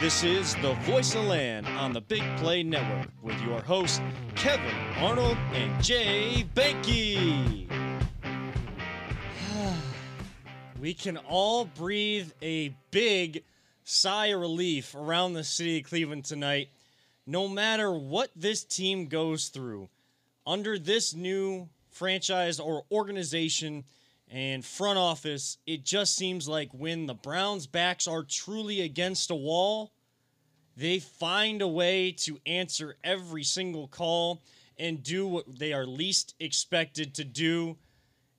This is the Voice of Land on the Big Play Network with your hosts, Kevin Arnold and Jay Banky. we can all breathe a big sigh of relief around the city of Cleveland tonight, no matter what this team goes through. Under this new franchise or organization and front office, it just seems like when the Browns' backs are truly against a wall, they find a way to answer every single call and do what they are least expected to do.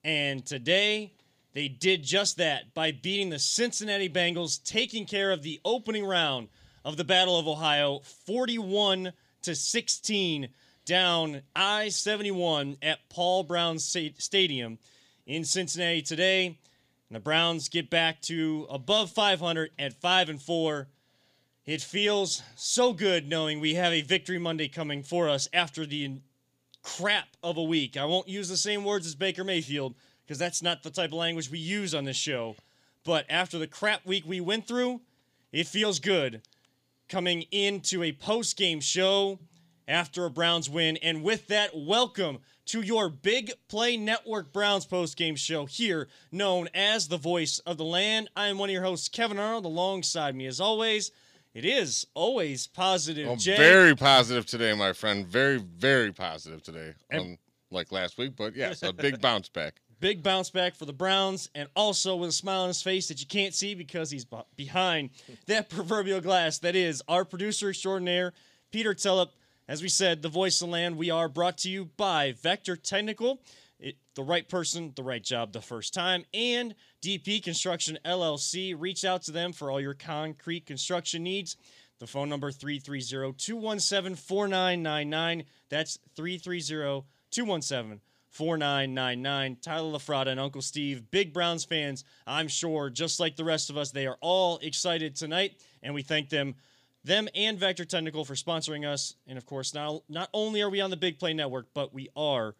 And today, they did just that by beating the Cincinnati Bengals, taking care of the opening round of the Battle of Ohio, 41 to 16 down I 71 at Paul Brown Stadium in Cincinnati today. And the Browns get back to above 500 at 5 and 4. It feels so good knowing we have a victory Monday coming for us after the crap of a week. I won't use the same words as Baker Mayfield because that's not the type of language we use on this show. But after the crap week we went through, it feels good coming into a post game show after a Browns win. And with that, welcome to your Big Play Network Browns post game show here, known as the Voice of the Land. I am one of your hosts, Kevin Arnold. Alongside me, as always, it is always positive. Well, Jay. very positive today, my friend. Very, very positive today. Um, like last week, but yes, a big bounce back. Big bounce back for the Browns, and also with a smile on his face that you can't see because he's behind that proverbial glass. That is our producer extraordinaire, Peter Tellep. As we said, the voice of the land, we are brought to you by Vector Technical. The right person, the right job the first time, and DP Construction LLC. Reach out to them for all your concrete construction needs. The phone number 330-217-4999. That's 330-217-4999. Tyler LaFrada and Uncle Steve, big Browns fans, I'm sure, just like the rest of us, they are all excited tonight, and we thank them them and Vector Technical for sponsoring us. And of course, not, not only are we on the Big Play Network, but we are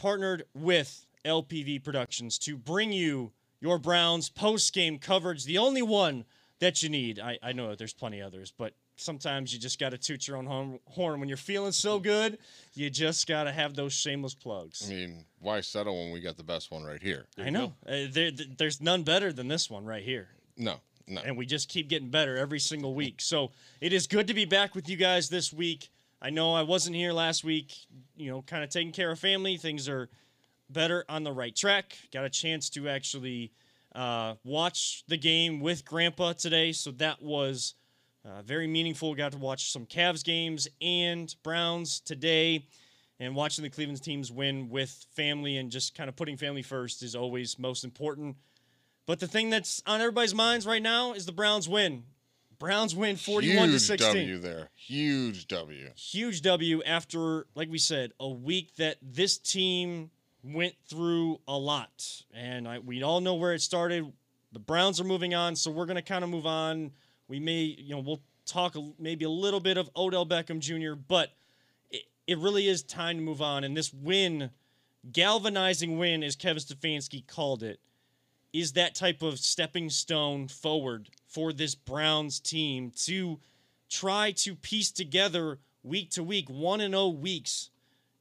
partnered with LPV Productions to bring you your Browns post game coverage, the only one that you need. I, I know there's plenty others, but sometimes you just got to toot your own horn when you're feeling so good. You just got to have those shameless plugs. I mean, why settle when we got the best one right here? I know. Uh, there, there's none better than this one right here. No, no. And we just keep getting better every single week. So it is good to be back with you guys this week. I know I wasn't here last week, you know, kind of taking care of family. Things are better on the right track. Got a chance to actually uh, watch the game with Grandpa today. So that was uh, very meaningful. Got to watch some Cavs games and Browns today. And watching the Cleveland teams win with family and just kind of putting family first is always most important. But the thing that's on everybody's minds right now is the Browns win. Browns win 41 Huge to 16. W there. Huge W. Huge W after, like we said, a week that this team went through a lot. And I, we all know where it started. The Browns are moving on, so we're going to kind of move on. We may, you know, we'll talk a, maybe a little bit of Odell Beckham Jr., but it, it really is time to move on. And this win, galvanizing win, as Kevin Stefanski called it, is that type of stepping stone forward for this Browns team to try to piece together week to week, 1 and 0 weeks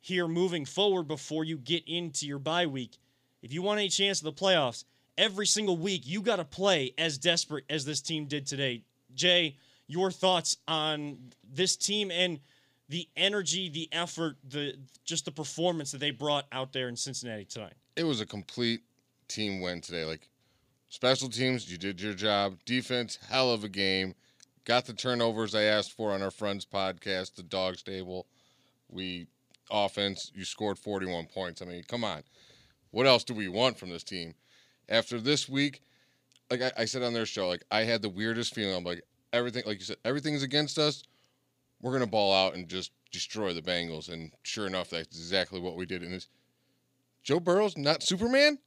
here moving forward before you get into your bye week. If you want any chance of the playoffs, every single week you got to play as desperate as this team did today. Jay, your thoughts on this team and the energy, the effort, the just the performance that they brought out there in Cincinnati tonight. It was a complete team win today. Like special teams, you did your job. Defense, hell of a game. Got the turnovers I asked for on our friends podcast, the dog stable. We offense, you scored 41 points. I mean, come on. What else do we want from this team? After this week, like I, I said on their show, like I had the weirdest feeling. I'm like, everything, like you said, everything's against us. We're gonna ball out and just destroy the Bengals. And sure enough, that's exactly what we did. And this Joe Burrow's not Superman.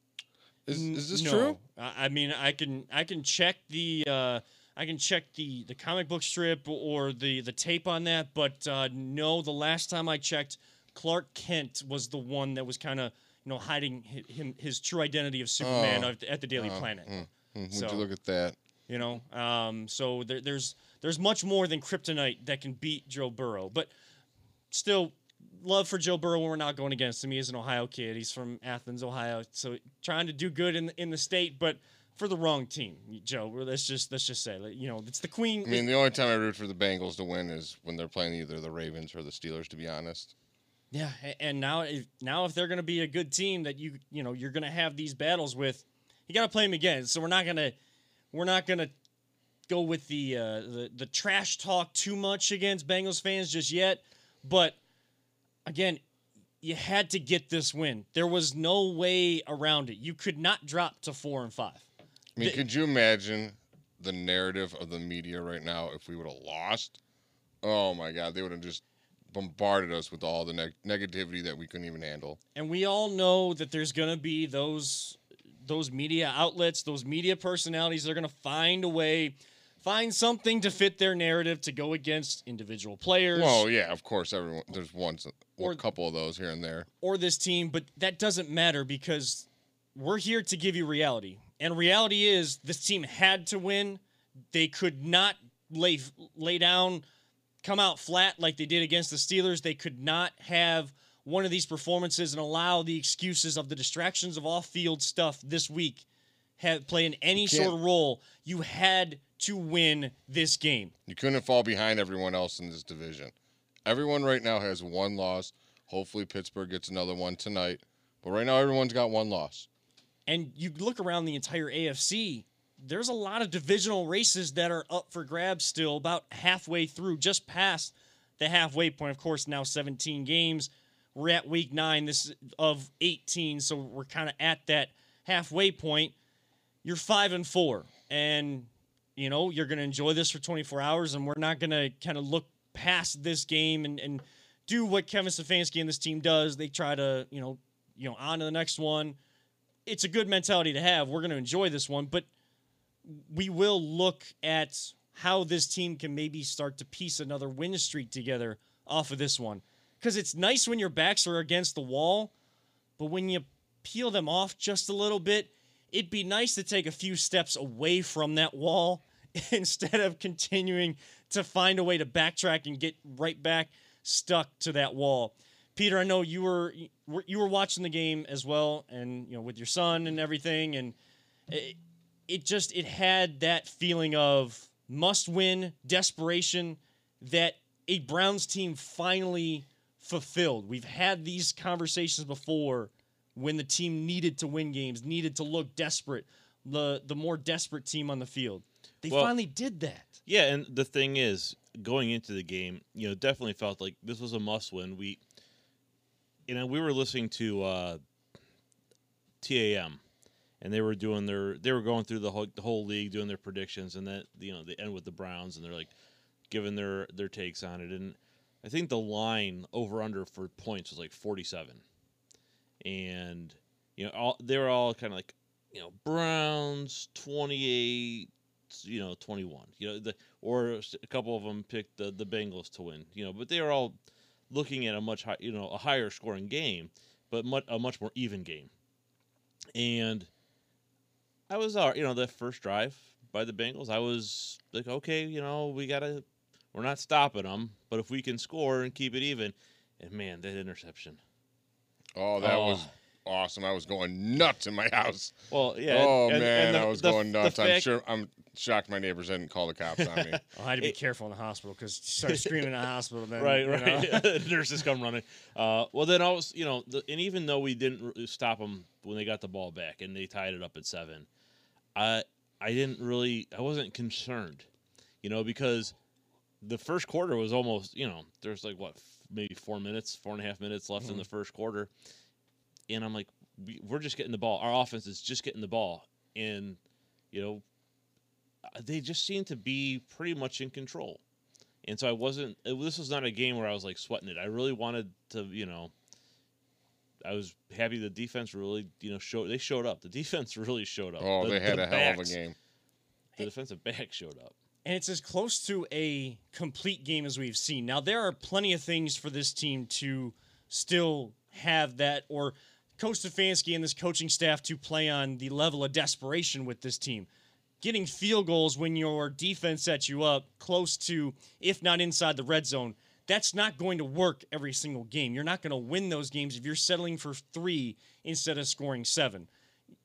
Is, is this no. true? I mean, I can I can check the uh, I can check the the comic book strip or the the tape on that, but uh, no. The last time I checked, Clark Kent was the one that was kind of you know hiding his, him his true identity of Superman Oh. at the Daily Oh, Planet. mm, mm, Would So- you look at that? You know, um, so there, there's there's much more than kryptonite that can beat Joe Burrow. But still, love for Joe Burrow when we're not going against him. He is an Ohio kid. He's from Athens, Ohio. So trying to do good in in the state, but for the wrong team, Joe. Let's just let's just say, you know, it's the Queen. I mean, the only time I root for the Bengals to win is when they're playing either the Ravens or the Steelers. To be honest. Yeah, and now if now if they're going to be a good team that you you know you're going to have these battles with, you got to play them again. So we're not gonna we're not gonna go with the uh, the the trash talk too much against Bengals fans just yet. But again, you had to get this win. There was no way around it. You could not drop to four and five. I mean, the, could you imagine the narrative of the media right now if we would have lost? Oh my God, they would have just bombarded us with all the neg- negativity that we couldn't even handle. And we all know that there's going to be those those media outlets, those media personalities. They're going to find a way, find something to fit their narrative to go against individual players. Well, yeah, of course, everyone. There's one or a couple of those here and there, or this team, but that doesn't matter because we're here to give you reality. And reality is this team had to win. They could not lay lay down come out flat like they did against the Steelers. They could not have one of these performances and allow the excuses of the distractions of off-field stuff this week have play in any sort of role. You had to win this game. You couldn't fall behind everyone else in this division. Everyone right now has one loss. Hopefully Pittsburgh gets another one tonight. But right now everyone's got one loss. And you look around the entire AFC, there's a lot of divisional races that are up for grabs still, about halfway through, just past the halfway point. Of course, now 17 games. We're at week nine. This of 18, so we're kind of at that halfway point. You're five and four, and you know you're going to enjoy this for 24 hours, and we're not going to kind of look past this game and, and do what Kevin Stefanski and this team does. They try to, you know, you know, on to the next one. It's a good mentality to have. We're going to enjoy this one, but we will look at how this team can maybe start to piece another win streak together off of this one. Because it's nice when your backs are against the wall, but when you peel them off just a little bit, it'd be nice to take a few steps away from that wall instead of continuing to find a way to backtrack and get right back stuck to that wall. Peter, I know you were you were watching the game as well, and you know with your son and everything, and it, it just it had that feeling of must win, desperation that a Browns team finally fulfilled. We've had these conversations before when the team needed to win games, needed to look desperate, the the more desperate team on the field. They well, finally did that. Yeah, and the thing is, going into the game, you know, definitely felt like this was a must win. We you know, we were listening to uh TAM and they were doing their they were going through the whole the whole league doing their predictions, and that you know they end with the Browns, and they're like giving their their takes on it, and I think the line over under for points was like forty seven, and you know all they were all kind of like you know Browns twenty eight. You know, twenty-one. You know, the or a couple of them picked the the Bengals to win. You know, but they are all looking at a much high, you know, a higher scoring game, but much, a much more even game. And I was, uh, you know, the first drive by the Bengals, I was like, okay, you know, we gotta, we're not stopping them, but if we can score and keep it even, and man, that interception. Oh, that oh. was awesome! I was going nuts in my house. Well, yeah. Oh and, man, and the, I was the, going nuts. I'm sure. I'm shocked my neighbors didn't call the cops on me. I had to be it, careful in the hospital because start screaming in the hospital. Then, right, right. Nurses come running. Uh, well, then I was, you know, the, and even though we didn't stop them when they got the ball back and they tied it up at seven, I I didn't really I wasn't concerned, you know, because the first quarter was almost you know there's like what maybe four minutes, four and a half minutes left mm-hmm. in the first quarter, and I'm like we're just getting the ball. Our offense is just getting the ball, and you know uh, they just seem to be pretty much in control. And so I wasn't. This was not a game where I was like sweating it. I really wanted to, you know, I was happy the defense really, you know, showed they showed up. The defense really showed up. Oh, the, they had the a hell of a game. The defensive back showed up. And it's as close to a complete game as we've seen. Now there are plenty of things for this team to still have that or Coach Stefanski and this coaching staff to play on the level of desperation with this team. getting field goals when your defense sets you up close to, if not inside the red zone, that's not going to work every single game. You're not going to win those games if you're settling for three instead of scoring seven.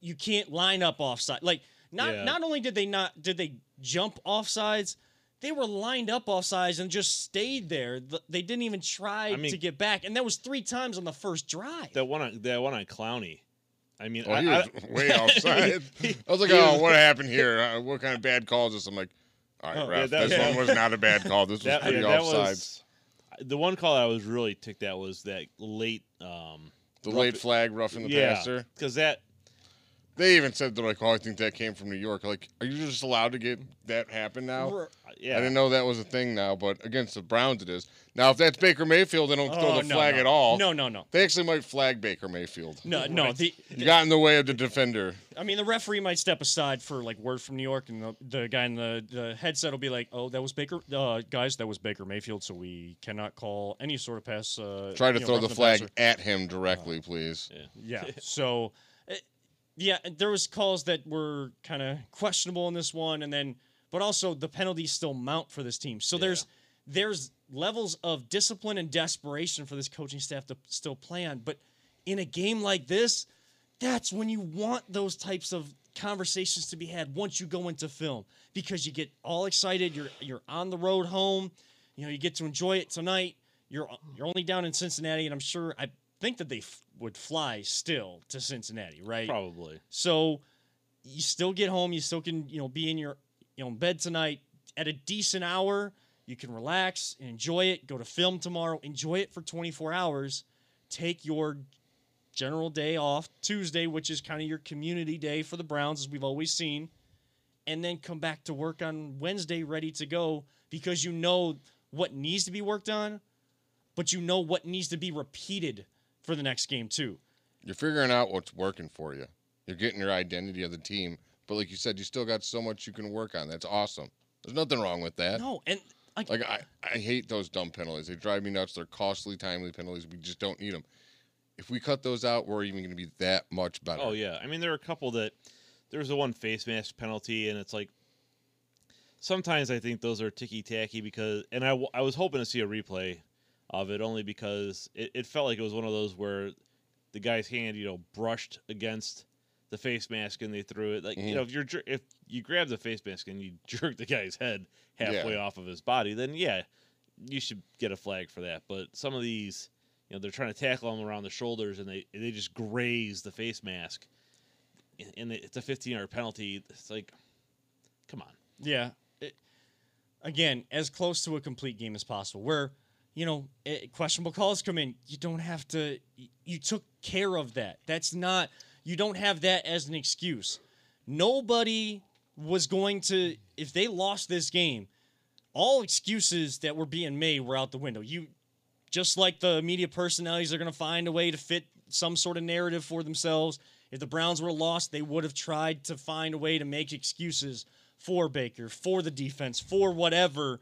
You can't line up offside. Like not Yeah. not only did they not did they jump offsides, they were lined up offsides and just stayed there. They didn't even try I mean- to get back, and that was three times on the first drive. That one on that one on Clowney. I mean, Oh, I, he I- was way offside. I was like, oh, what happened here? Uh, what kind of bad call is this? I'm like, all right, Oh, ref, yeah, that- this yeah. one was not a bad call. This was that, pretty yeah, offsides. was the one call that I was really ticked at was that late. Um, the rough- late flag roughing the yeah, passer. because that They even said they're like, oh, I think that came from New York. Like, are you just allowed to get that happen now? Yeah, I didn't know that was a thing now, but against the Browns it is. Now, if that's Baker Mayfield, they don't throw Oh, the no, flag no. at all. No, no, no, They actually might flag Baker Mayfield. no, no. The, You got in the way of the defender. I mean, the referee might step aside for like word from New York, and the, the guy in the, the headset will be like, "Oh, that was Baker, uh, guys, that was Baker Mayfield, so we cannot call any sort of pass." Uh, Try to you know, throw the flag passer." at him directly, please. yeah. Yeah. so, uh, yeah, there was calls that were kind of questionable in this one, and then, but also the penalties still mount for this team. So there's there's levels of discipline and desperation for this coaching staff to still play on. But in a game like this, that's when you want those types of conversations to be had once you go into film because you get all excited. You're you're on the road home. You know, you get to enjoy it tonight. You're you're only down in Cincinnati, and I'm sure I think that they f- would fly still to Cincinnati, right? Probably. So you still get home. You still can you know be in your you know bed tonight at a decent hour. You can relax and enjoy it. Go to film tomorrow. Enjoy it for 24 hours. Take your general day off Tuesday, which is kind of your community day for the Browns, as we've always seen, and then come back to work on Wednesday ready to go because you know what needs to be worked on, but you know what needs to be repeated for the next game too. You're figuring out what's working for you. You're getting your identity of the team. But like you said, you still got so much you can work on. That's awesome. There's nothing wrong with that. No, and like, Like I, I hate those dumb penalties. They drive me nuts. They're costly, timely penalties. We just don't need them. If we cut those out, we're even going to be that much better. Oh yeah, I mean there are a couple that there was the one face mask penalty, and it's like sometimes I think those are ticky tacky because, and I, I was hoping to see a replay of it only because it, it felt like it was one of those where the guy's hand you know brushed against the face mask and they threw it like you Mhm. know if you're if you grab the face mask and you jerk the guy's head halfway Yeah. off of his body then yeah you should get a flag for that but some of these you know they're trying to tackle him around the shoulders and they they just graze the face mask and- and it's a 15 yard penalty it's like come on Yeah. It- again, as close to a complete game as possible. Where, you know, eh, questionable calls come in, you don't have to. You took care of that. That's not. You don't have that as an excuse. Nobody was going to. If they lost this game, all excuses that were being made were out the window. You, just like the media personalities are going to find a way to fit some sort of narrative for themselves. If the Browns were lost, they would have tried to find a way to make excuses for Baker, for the defense, for whatever.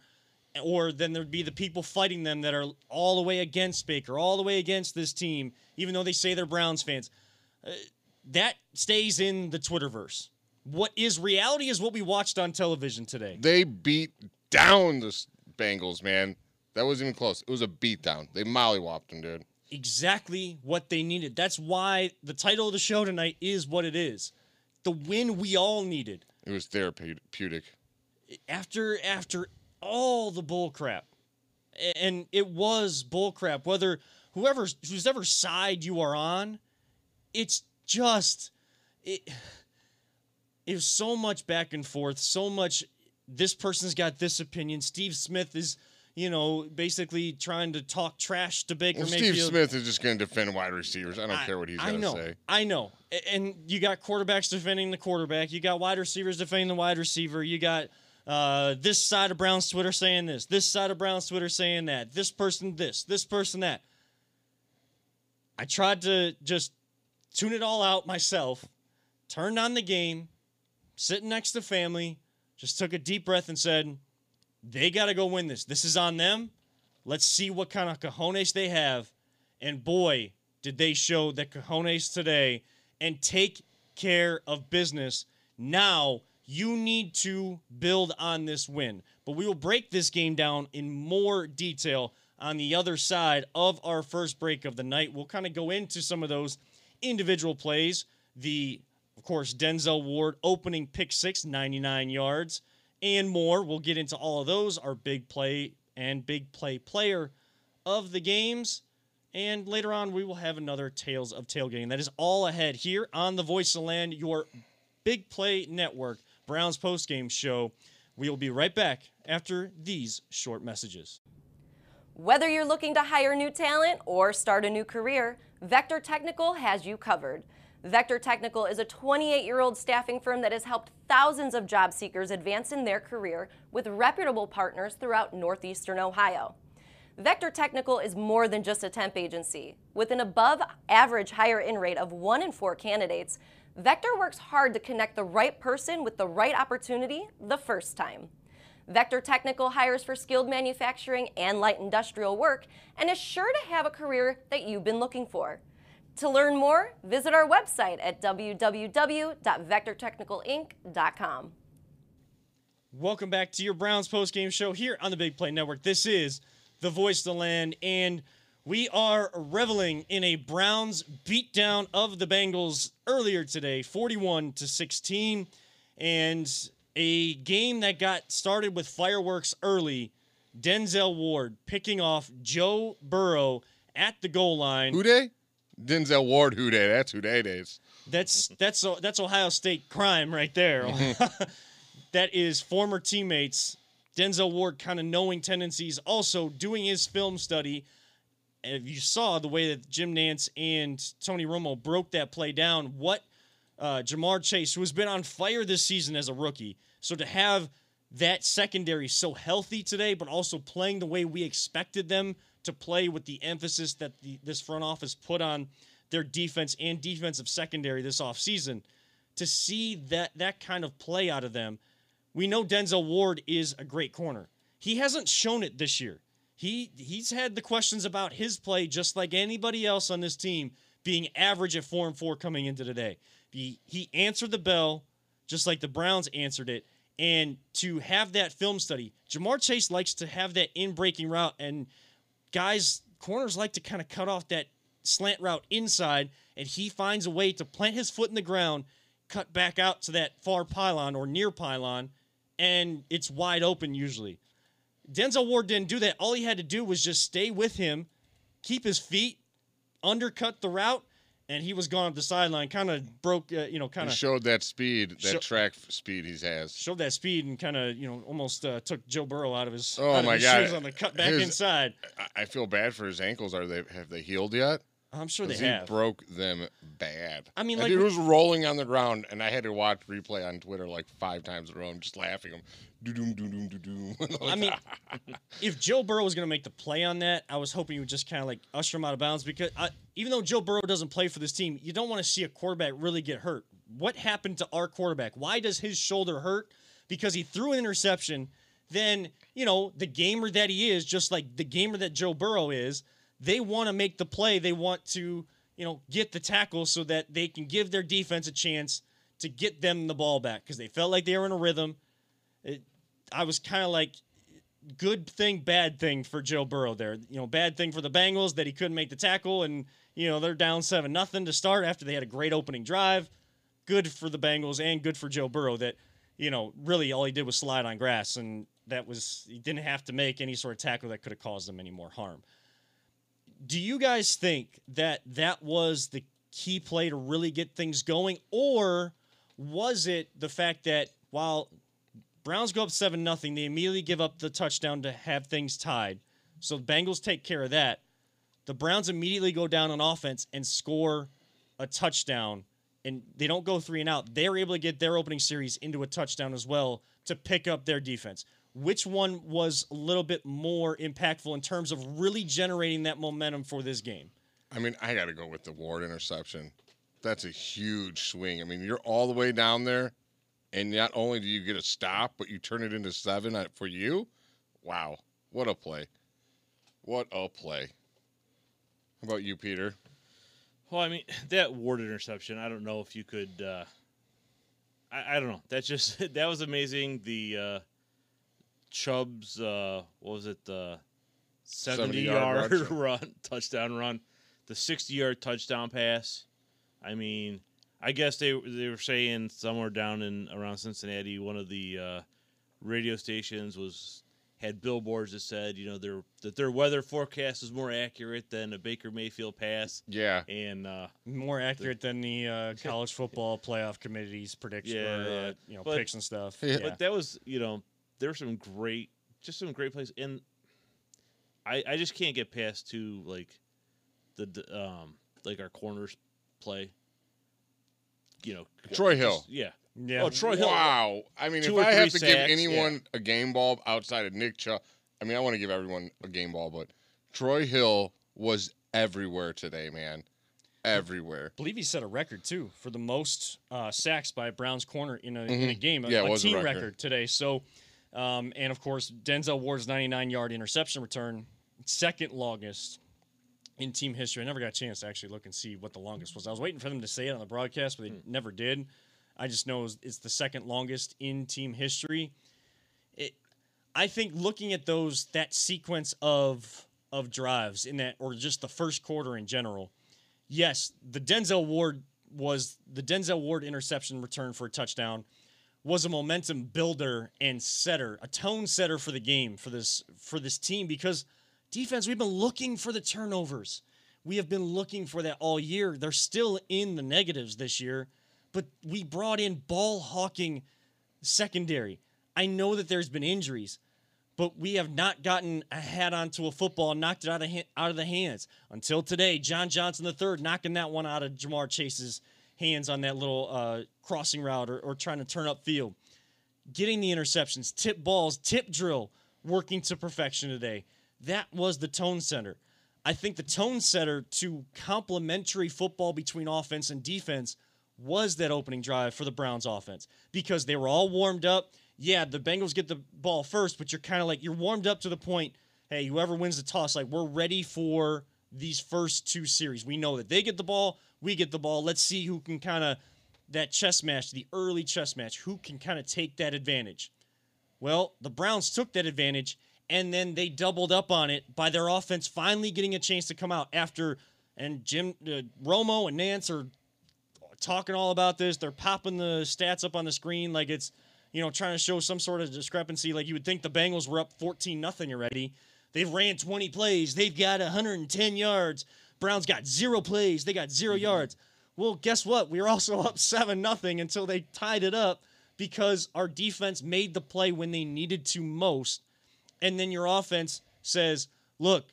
Or then there'd be the people fighting them that are all the way against Baker, all the way against this team, even though they say they're Browns fans. Uh, that stays in the Twitterverse. What is reality is what we watched on television today. They beat down the Bengals, man. That wasn't even close. It was a beatdown. They mollywopped them, dude. exactly what they needed. That's why the title of the show tonight is what it is. The win we all needed. It was therapeutic. After after all the bullcrap, And it was bullcrap. Whether whoever's whose ever side you are on, it's just it it was so much back and forth, so much this person's got this opinion. Steve Smith is, you know, basically trying to talk trash to Baker Well, Steve Smith is just going to defend wide receivers. I don't care what he's going to say. I know. And you got quarterbacks defending the quarterback. You got wide receivers defending the wide receiver. You got uh, this side of Brown's Twitter saying this. This side of Brown's Twitter saying that. This person this. This person that. I tried to just tune it all out myself. Turned on the game, sitting next to family, just took a deep breath and said, "They got to go win this. This is on them. Let's see what kind of cojones they have." And boy, did they show the cojones today and take care of business. Now You need to build on this win. But we will break this game down in more detail on the other side of our first break of the night. We'll kind of go into some of those individual plays. The, of course, Denzel Ward opening pick six, 99 yards, and more. We'll get into all of those, our big play and big play player of the games. And later on, we will have another Tales of Tailgating. That is all ahead here on the Voice of Land, your big play network, Browns postgame show. We will be right back after these short messages. Whether you're looking to hire new talent or start a new career, Vector Technical has you covered. Vector Technical is a 28 year old staffing firm that has helped thousands of job seekers advance in their career with reputable partners throughout northeastern Ohio. Vector Technical is more than just a temp agency. With an above average hire in rate of one in four candidates, Vector works hard to connect the right person with the right opportunity the first time. Vector Technical hires for skilled manufacturing and light industrial work and is sure to have a career that you've been looking for. To learn more, visit our website at www.vectortechnicalinc.com. Welcome back to your Browns postgame show here on the Big Play Network. This is the voice of the land, and we are reveling in a Browns beatdown of the Bengals earlier today, 41 to 16, and a game that got started with fireworks early. Denzel Ward picking off Joe Burrow at the goal line. Who Dey? Denzel Ward who dey. That's who dey is. That's that's that's Ohio State crime right there. that is former teammates Denzel Ward kind of knowing tendencies, also doing his film study. And you saw the way that Jim Nantz and Tony Romo broke that play down, what uh, Ja'Marr Chase, who has been on fire this season as a rookie, so to have that secondary so healthy today, but also playing the way we expected them to play with the emphasis that the, this front office put on their defense and defensive secondary this offseason, to see that that kind of play out of them – we know Denzel Ward is a great corner. He hasn't shown it this year. He he's had the questions about his play just like anybody else on this team being average at 4 and 4 coming into today. He he answered the bell just like the Browns answered it and to have that film study. Ja'Marr Chase likes to have that in breaking route and guys corners like to kind of cut off that slant route inside and he finds a way to plant his foot in the ground, cut back out to that far pylon or near pylon and it's wide open usually. Denzel Ward didn't do that. All he had to do was just stay with him, keep his feet, undercut the route, and he was gone up the sideline. Kind of broke, uh, you know, kind of showed that speed, that Show- track speed he has. showed that speed and kind of, you know, almost uh, took Joe Burrow out of his, Oh my his God. shoes on the cut back His- inside. I- I feel bad for his ankles. Are they have they healed yet? I'm sure they 'Cause he have. broke them bad. I mean, that like- dude was rolling on the ground, and I had to watch replay on Twitter like five times in a row. I'm just laughing. Doo doom doo doom doo doom. I mean, if Joe Burrow was going to make the play on that, I was hoping he would just kind of like usher him out of bounds because I, even though Joe Burrow doesn't play for this team, you don't want to see a quarterback really get hurt. What happened to our quarterback? Why does his shoulder hurt? Because he threw an interception. Then, you know, the gamer that he is, just like the gamer that Joe Burrow is, they want to make the play. They want to, you know, get the tackle so that they can give their defense a chance to get them the ball back because they felt like they were in a rhythm. It, I was kind of like, good thing, bad thing for Joe Burrow there. You know, bad thing for the Bengals that he couldn't make the tackle, and you know they're down seven nothing to start after they had a great opening drive. Good for the Bengals and good for Joe Burrow that you know really all he did was slide on grass, and that was he didn't have to make any sort of tackle that could have caused them any more harm. Do you guys think that that was the key play to really get things going, or was it the fact that while Browns go up seven nothing. They immediately give up the touchdown to have things tied. So the Bengals take care of that. The Browns immediately go down on offense and score a touchdown, and they don't go three and out. They're able to get their opening series into a touchdown as well to pick up their defense. Which one was a little bit more impactful in terms of really generating that momentum for this game? I mean, I got to go with the Ward interception. That's a huge swing. I mean, you're all the way down there, and not only do you get a stop, but you turn it into seven for you. Wow, what a play! What a play! How about you, Peter? Well, I mean, that Ward interception, I don't know if you could. Uh, I, I don't know. That's just that was amazing. The uh, Chubb's uh, what was it? The seventy 70-yard yard run. run, touchdown run, the sixty yard touchdown pass. I mean, I guess they they were saying somewhere down in around Cincinnati, one of the uh, radio stations was had billboards that said, you know, their that their weather forecast is more accurate than a Baker Mayfield pass, Yeah. and uh, More accurate than the uh, college football playoff committee's prediction Yeah, or uh, yeah. you know But- picks and stuff. Yeah. But that was, you know, there were some great, just some great plays, and I I just can't get past to like the um like our corners play. You know, Troy just- Hill. yeah. yeah. Oh, Troy Hill. Wow. I mean, Two if I have three to give sacks, anyone a game ball outside of Nick Chubb, I mean, I want to give everyone a game ball, but Troy Hill was everywhere today, man. Everywhere. I believe he set a record too for the most uh, sacks by a Browns corner in a, in a Mhm. game, a, Yeah, a was a team record. record. today. So, um, and of course, Denzel Ward's 99 yard interception return, second longest in team history. I never got a chance to actually look and see what the longest was. I was waiting for them to say it on the broadcast, but they Hmm. never did. I just know it's- it's the second longest in team history. It, I think looking at those that sequence of of drives in that, or just the first quarter in general, yes, the Denzel Ward was the Denzel Ward interception return for a touchdown was a momentum builder and setter, a tone setter for the game for this for this team because defense we've been looking for the turnovers. We have been looking for that all year. They're still in the negatives this year, but we brought in ball hawking secondary. I know that there's been injuries, but we have not gotten a hat onto a football and knocked it out of ha- out of the hands until today. John Johnson III knocking that one out of Ja'Marr Chase's hands on that little uh, crossing route or, or trying to turn up field. Getting the interceptions, tip balls, tip drill, working to perfection today. That was the tone setter. I think the tone setter to complementary football between offense and defense was that opening drive for the Browns offense because they were all warmed up. Yeah, the Bengals get the ball first, but you're kind of like you're warmed up to the point. Hey, whoever wins the toss, like we're ready for these first two series. We know that they get the ball, we get the ball. Let's see who can kind of that chess match, the early chess match, who can kind of take that advantage. Well, the Browns took that advantage and then they doubled up on it by their offense finally getting a chance to come out after and Jim uh, Romo and Nantz are talking all about this. They're popping the stats up on the screen like it's you know trying to show some sort of discrepancy. Like you would think the Bengals were up 14 nothing already. They've ran 20 plays. They've got 110 yards. Browns got zero plays. They got 0 yards. Well, guess what? We were also up seven nothing until they tied it up because our defense made the play when they needed to most. And then your offense says, "Look,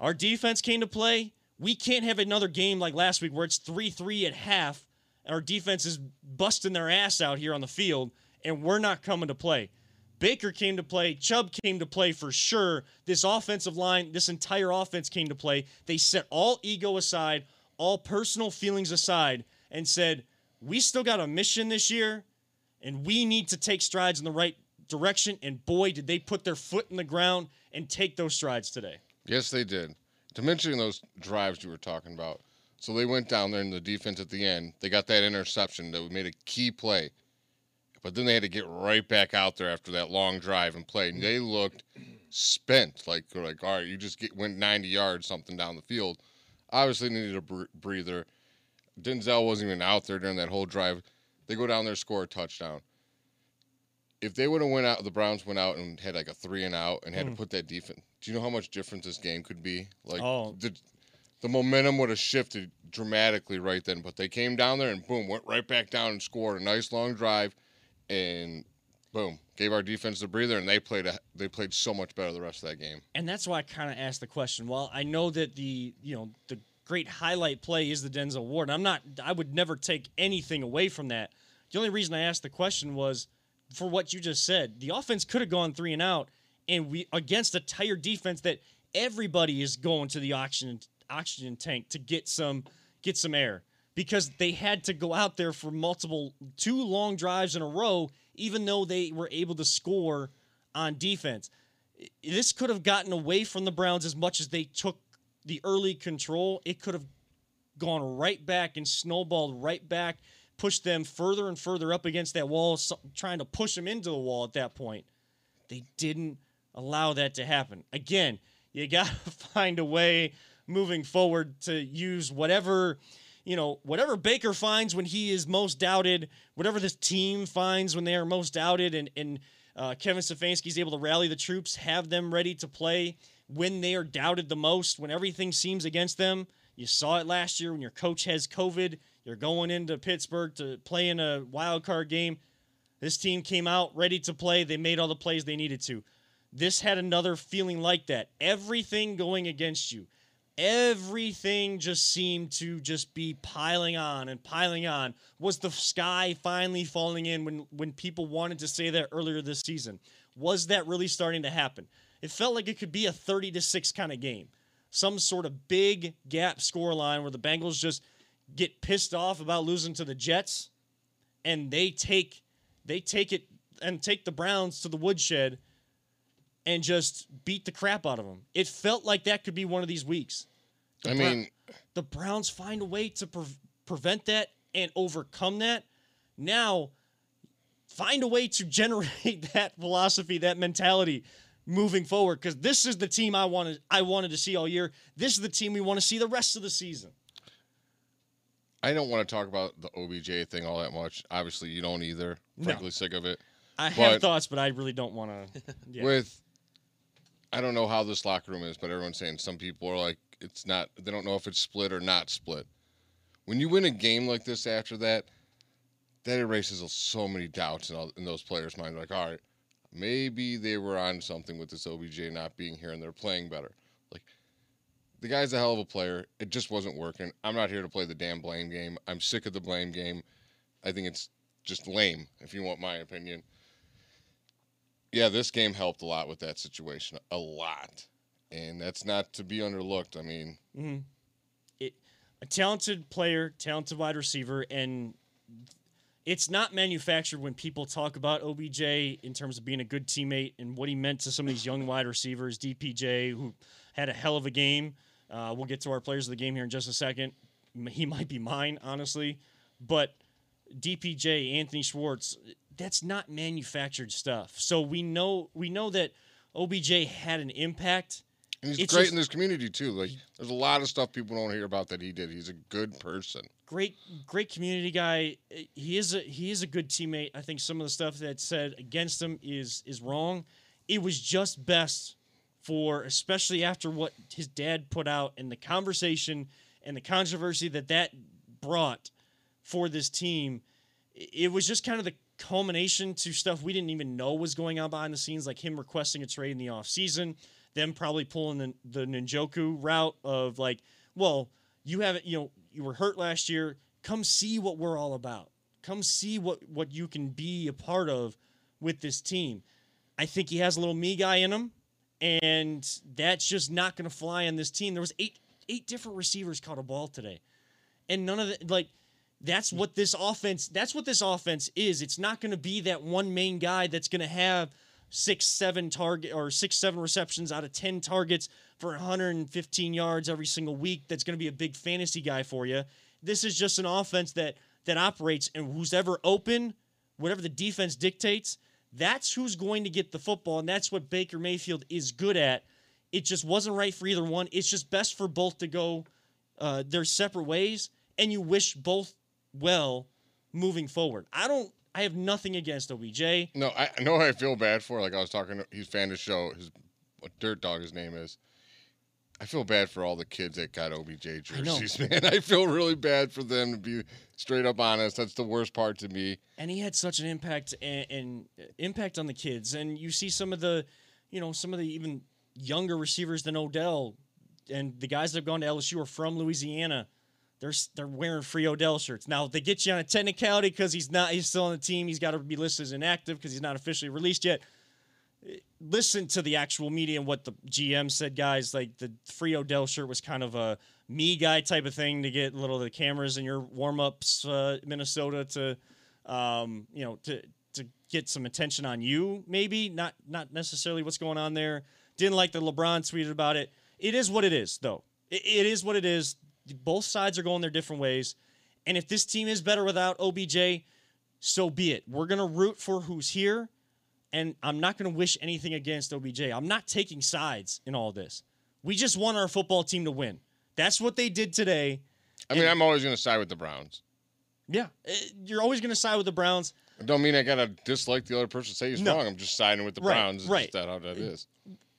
our defense came to play. We can't have another game like last week where it's 3-3 at half. Our defense is busting their ass out here on the field and we're not coming to play." Baker came to play. Chubb came to play for sure. This offensive line, this entire offense came to play. They set all ego aside, all personal feelings aside, and said, We still got a mission this year, and we need to take strides in the right direction. And boy, did they put their foot in the ground and take those strides today. Yes, they did. To mention those drives you were talking about, so they went down there in the defense at the end. They got that interception that made a key play, but then they had to get right back out there after that long drive and play. And they looked spent, like like, all right, you just get, went 90 yards something down the field. Obviously needed a br- breather. Denzel wasn't even out there during that whole drive. They go down there, score a touchdown. If they would have went out, the Browns went out and had like a three and out and had to hmm. put that defense. Do you know how much different this game could be? Like Oh. the the momentum would have shifted dramatically right then. But they came down there and boom, went right back down and scored a nice long drive, and boom, gave our defense a breather. And they played a, they played so much better the rest of that game. And that's why I kind of asked the question. Well, I know that the you know the great highlight play is the Denzel Ward. I'm not. I would never take anything away from that. The only reason I asked the question was for what you just said. The offense could have gone three and out, and we against a tired defense that everybody is going to the oxygen oxygen tank to get some get some air because they had to go out there for multiple two long drives in a row, even though they were able to score on defense this could have gotten away from the Browns as much as they took the early control. It could have gone right back and snowballed right back. pushed them further and further up against that wall, trying to push them into the wall at that point. They didn't allow that to happen. Again, you got to find a way moving forward to use whatever, you know, whatever Baker finds when he is most doubted, whatever this team finds when they are most doubted, and, and uh, Kevin Stefanski is able to rally the troops, have them ready to play when they are doubted the most, when everything seems against them. You saw it last year when your coach has COVID. You're going into Pittsburgh to play in a wild card game. This team came out ready to play. They made all the plays they needed to. This had another feeling like that. Everything going against you. Everything just seemed to just be piling on and piling on. Was the sky finally falling in when when people wanted to say that earlier this season? Was that really starting to happen? It felt like it could be a 30 to 6 kind of game. Some sort of big gap score line where the Bengals just get pissed off about losing to the Jets and they take they take it and take the Browns to the woodshed and just beat the crap out of them. It felt like that could be one of these weeks. The I mean, the Browns find a way to pre- prevent that and overcome that. Now, find a way to generate that philosophy, that mentality moving forward because this is the team I wanted I wanted to see all year. This is the team we want to see the rest of the season. I don't want to talk about the OBJ thing all that much. Obviously, you don't either. No. Frankly, sick of it. I have thoughts, but I really don't want to. Yeah. With, I don't know how this locker room is, but everyone's saying some people are like, it's not. They don't know if it's split or not split. When you win a game like this after that, that erases so many doubts in, all, in those players' minds. Like, all right, maybe they were on something with this OBJ not being here, and they're playing better. Like, the guy's a hell of a player. It just wasn't working. I'm not here to play the damn blame game. I'm sick of the blame game. I think it's just lame, if you want my opinion. Yeah, this game helped a lot with that situation. A lot. And that's not to be underlooked. I mean, it a talented player, talented wide receiver, and it's not manufactured when people talk about OBJ in terms of being a good teammate and what he meant to some of these young wide receivers. DPJ, who had a hell of a game. Uh, we'll get to our players of the game here in just a second. He might be mine, honestly, but DPJ, Anthony Schwartz, that's not manufactured stuff. So we know we know that OBJ had an impact. and he's It's great just- in this community, too. Like, there's a lot of stuff people don't hear about that he did. He's a good person. great great community guy he is a he is a good teammate i think some of the stuff that's said against him is is wrong it was just best for especially after what his dad put out and the conversation and the controversy that that brought for this team it was just kind of the culmination to stuff we didn't even know was going on behind the scenes like him requesting a trade in the offseason them probably pulling the, the Njoku route of like well you haven't you know you were hurt last year. Come see what we're all about. Come see what what you can be a part of with this team. I think he has a little me guy in him and that's just not going to fly on this team. There was eight eight different receivers caught a ball today and none of the like that's what this offense that's what this offense is. It's not going to be that one main guy that's going to have six seven target or six seven receptions out of 10 targets for 115 yards every single week that's going to be a big fantasy guy for you this is just an offense that that operates and who's ever open whatever the defense dictates that's who's going to get the football and that's what baker mayfield is good at. It just wasn't right for either one. It's just best for both to go uh, their separate ways and you wish both well moving forward i don't i have nothing against obj No, I I know I feel bad for. Like I was talking, to, he's fan of the show. His what dirt dog his name is. I feel bad for all the kids that got OBJ I jerseys, man. I feel really bad for them to be straight up honest. That's the worst part to me. and he had such an impact and, and impact on the kids. And you see some of the, you know, some of the even younger receivers than Odell, and the guys that have gone to LSU are from Louisiana. They're they're wearing free Odell shirts. Now they get you on a technicality because he's not he's still on the team. He's got to be listed as inactive because he's not officially released yet. Listen to the actual media and what the GM said, guys. Like the free Odell shirt was kind of a me guy type of thing to get a little of the cameras in your warm ups, uh, Minnesota to um, you know, to to get some attention on you, maybe not not necessarily what's going on there. Didn't like the LeBron tweeted about it. It is what it is, though. It, it is what it is. Both sides are going their different ways, And if this team is better without OBJ, so be it. We're going to root for who's here. And I'm not going to wish anything against OBJ. I'm not taking sides in all this. We just want our football team to win. That's what they did today. I mean, I'm always going to side with the Browns. Yeah. Uh, You're always going to side with the Browns. I don't mean I got to dislike the other person say he's No. wrong. I'm just siding with the Right, Browns. It's right. just that how that is.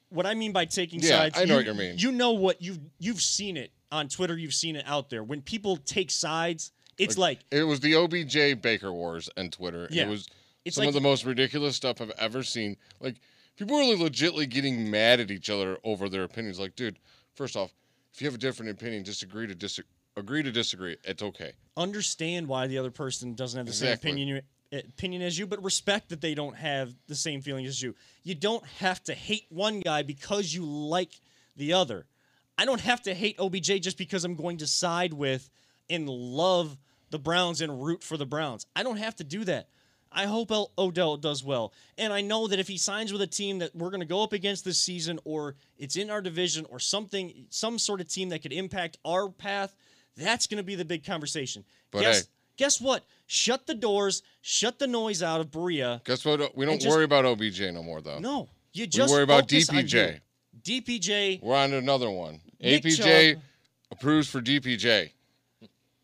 What I mean by taking Yeah, sides, I know you, what you mean. You know what you've you've seen it on Twitter. You've seen it out there. When people take sides, it's like It was the OBJ Baker Wars on Twitter. Yeah. It was It's some like- of the most ridiculous stuff I've ever seen. Like people were legitly getting mad at each other over their opinions. Like, dude, first off, if you have a different opinion, disagree to disagree. agree to disagree. It's okay. understand why the other person doesn't have the Exactly. same opinion opinion as you, but respect that they don't have the same feelings as you. You don't have to hate one guy because you like the other. I don't have to hate OBJ just because I'm going to side with and love the Browns and root for the Browns. I don't have to do that. I hope El- Odell does well. And I know that if he signs with a team that we're going to go up against this season or it's in our division or something some sort of team that could impact our path, that's going to be the big conversation. But guess, hey. guess what? Shut the doors, shut the noise out of Berea. Guess what? We don't just- worry about OBJ no more, though. No, you just worry about DPJ. You. DPJ, We're on to another one. Nick APJ Chubb. approves for DPJ.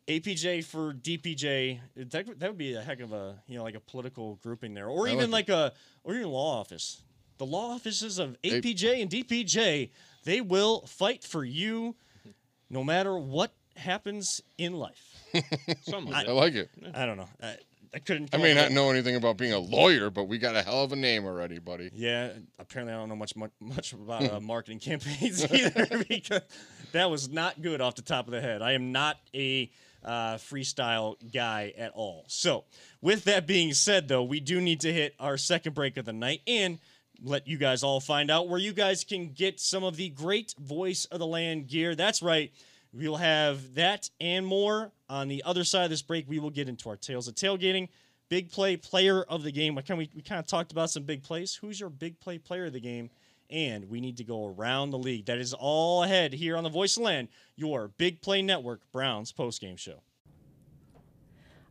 APJ for DPJ. That, that would be a heck of a you know like a political grouping there, or I even like like a or even law office. The law offices of A- APJ and DPJ, they will fight for you, no matter what happens in life. Something I like like it. I don't know. I, I couldn't. I may not know anything about being a lawyer, but we got a hell of a name already, buddy. Yeah, apparently I don't know much much, much about uh, marketing campaigns either because that was not good off the top of the head. I am not a uh, freestyle guy at all. So, with that being said, though, we do need to hit our second break of the night and let you guys all find out where you guys can get some of the great voice of the land gear. That's right. We'll have that and more on the other side of this break. We will get into our tales of tailgating, big play player of the game. What kind we, we kind of talked about some big plays. Who's your big play player of the game? And we need to go around the league. That is all ahead here on the Voice of Land, your Big Play Network Browns postgame show.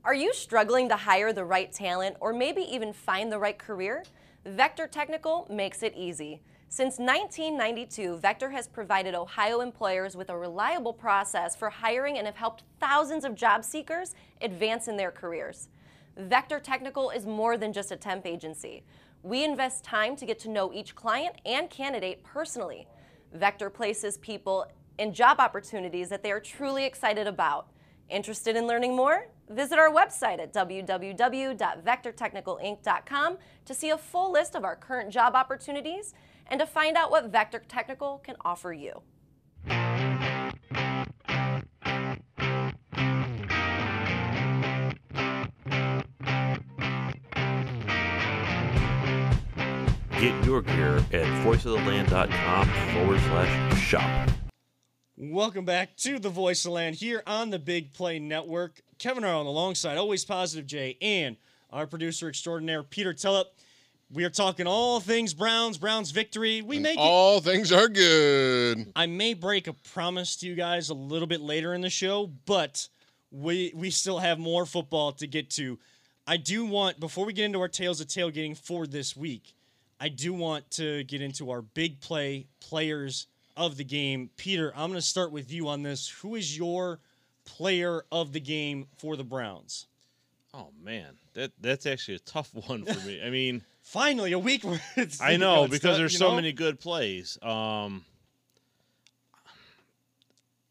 Are you struggling to hire the right talent or maybe even find the right career? Vector Technical makes it easy. Since 1992, Vector has provided Ohio employers with a reliable process for hiring and have helped thousands of job seekers advance in their careers. Vector Technical is more than just a temp agency. We invest time to get to know each client and candidate personally. Vector places people in job opportunities that they are truly excited about. Interested in learning more? Visit our website at www.vectortechnicalinc.com to see a full list of our current job opportunities and to find out what Vector Technical can offer you. Get your gear at voiceoftheland.com forward slash shop. Welcome back to the Voice of the Land here on the Big Play Network. Kevin Arlen alongside Always Positive Jay and our producer extraordinaire Peter Tellup. We are talking all things Browns, Browns victory. We And may get, all things are good. I may break a promise to you guys a little bit later in the show, but we we still have more football to get to. I do want before we get into our tales of tailgating for this week, I do want to get into our big play players of the game. Peter, I'm going to start with you on this. Who is your player of the game for the Browns? Oh man, that that's actually a tough one for me. I mean, Finally, a week where it's I know because there's so know? many good plays. Um,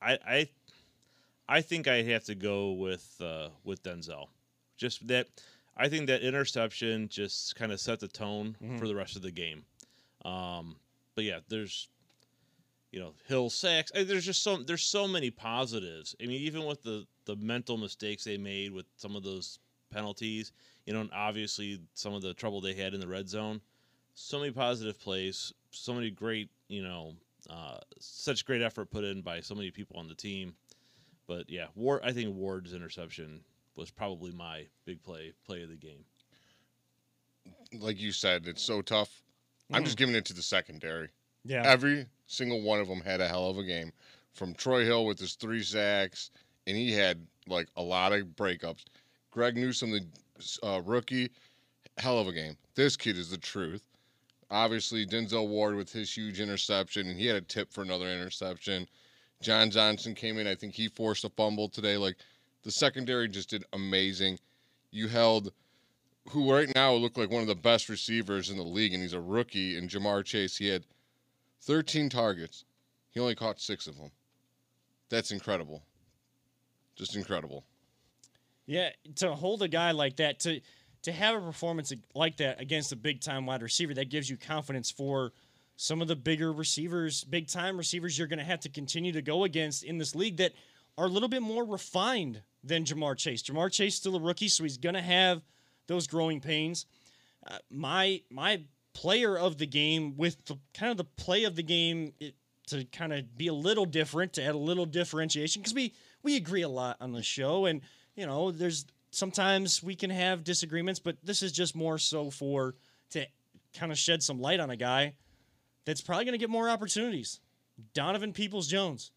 I I I think I have to go with uh, with Denzel. Just that I think that interception just kind of set the tone Mm-hmm. for the rest of the game. Um, but yeah, there's you know Hill sacks. uh, There's just so there's so many positives. I mean, even with the the mental mistakes they made with some of those penalties, you know, and obviously some of the trouble they had in the red zone. So many positive plays, so many great, you know, uh, such great effort put in by so many people on the team. But yeah, Ward. I think Ward's interception was probably my big play play of the game. Like you said, it's so tough. I'm just giving it to the secondary. Yeah. Every single one of them had a hell of a game. From Troy Hill with his three sacks, and he had like a lot of breakups. Greg Newsome, the uh, rookie, hell of a game. This kid is the truth. Obviously, Denzel Ward with his huge interception, and he had a tip for another interception. John Johnson came in. I think he forced a fumble today. Like the secondary just did amazing. You held who right now looked like one of the best receivers in the league, and he's a rookie. And Ja'Marr Chase, he had 13 targets. He only caught six of them. That's incredible. Just incredible. Yeah, to hold a guy like that, to to have a performance like that against a big time wide receiver, that gives you confidence for some of the bigger receivers, big time receivers you're going to have to continue to go against in this league that are a little bit more refined than Ja'Marr Chase. Ja'Marr Chase is still a rookie, so he's going to have those growing pains. Uh, my my player of the game with the kind of the play of the game it, to kind of be a little different to add a little differentiation because we we agree a lot on the show and you know there's sometimes we can have disagreements but this is just more so for to kind of shed some light on a guy that's probably going to get more opportunities donovan peoples jones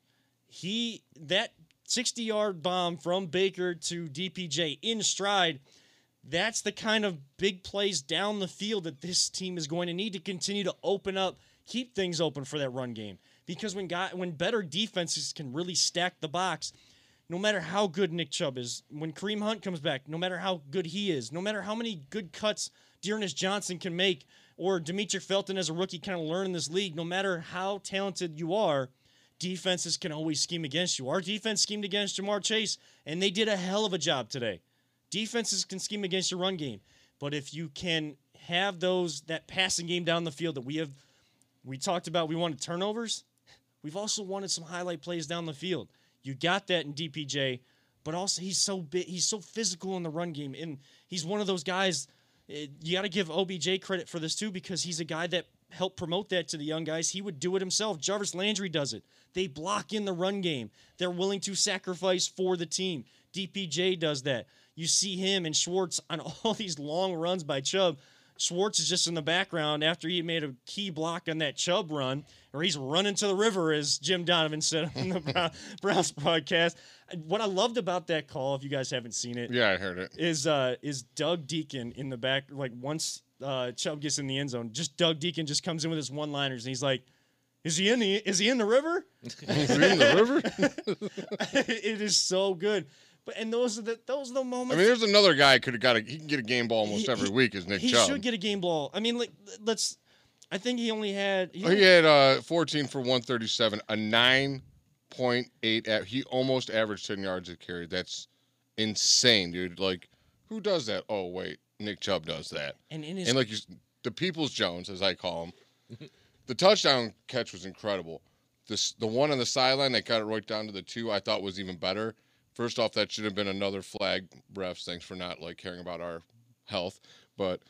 he that 60 yard bomb from baker to dpj in stride that's the kind of big plays down the field that this team is going to need to continue to open up, keep things open for that run game. Because when guy, when better defenses can really stack the box, no matter how good Nick Chubb is, when Kareem Hunt comes back, no matter how good he is, no matter how many good cuts D'Ernest Johnson can make, or Demetric Felton as a rookie kind of learn in this league, no matter how talented you are, defenses can always scheme against you. Our defense schemed against Ja'Marr Chase, and they did a hell of a job today. Defenses can scheme against your run game, but if you can have those that passing game down the field that we have, we talked about, we wanted turnovers. We've also wanted some highlight plays down the field. You got that in DPJ, but also he's so big, he's so physical in the run game, and he's one of those guys. Eh, you got to give OBJ credit for this too because he's a guy that helped promote that to the young guys. He would do it himself. Jarvis Landry does it. They block in the run game. They're willing to sacrifice for the team. DPJ does that. You see him and Schwartz on all these long runs by Chubb. Schwartz is just in the background after he made a key block on that Chubb run, or he's running to the river, as Jim Donovan said on the Browns broadcast. What I loved about that call, if you guys haven't seen it, yeah, I heard it, is uh, is Doug Dieken in the back. Like once uh, Chubb gets in the end zone, just Doug Dieken just comes in with his one liners, and he's like, "Is he in the Is he in the river? is he in the river?" it is so good. But and those are the those are the moments. I mean, there's another guy could have got a he can get a game ball almost he, every he, week. Is Nick he Chubb? He should get a game ball. I mean, like let's. I think he only had. He, he had uh, 14 for 137, a 9.8. he almost averaged 10 yards a carry. That's insane, dude. Like, who does that? Oh wait, Nick Chubb does that. And in his and like you, the People's Jones, as I call him, the touchdown catch was incredible. This the one on the sideline that got it right down to the two. I thought was even better. First off, that should have been another flag. Refs, thanks for not like caring about our health. But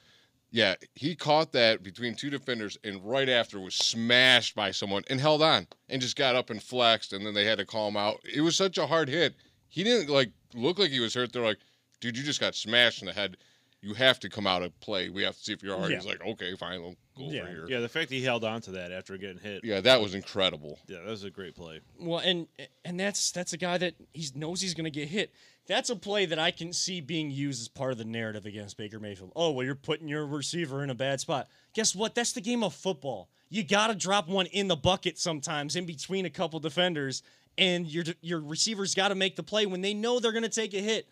yeah, he caught that between two defenders and right after was smashed by someone and held on and just got up and flexed and then they had to call him out. It was such a hard hit. He didn't like look like he was hurt. They're like, dude, you just got smashed in the head you have to come out and play. We have to see if you're already. Yeah. He's like, okay, fine, we'll go yeah. over here. Yeah, the fact that he held on to that after getting hit. Yeah, that was incredible. Yeah, that was a great play. Well, and and that's that's a guy that he knows he's going to get hit. That's a play that I can see being used as part of the narrative against Baker Mayfield. Oh, well, you're putting your receiver in a bad spot. Guess what? That's the game of football. You got to drop one in the bucket sometimes in between a couple defenders, and your your receivers got to make the play when they know they're going to take a hit.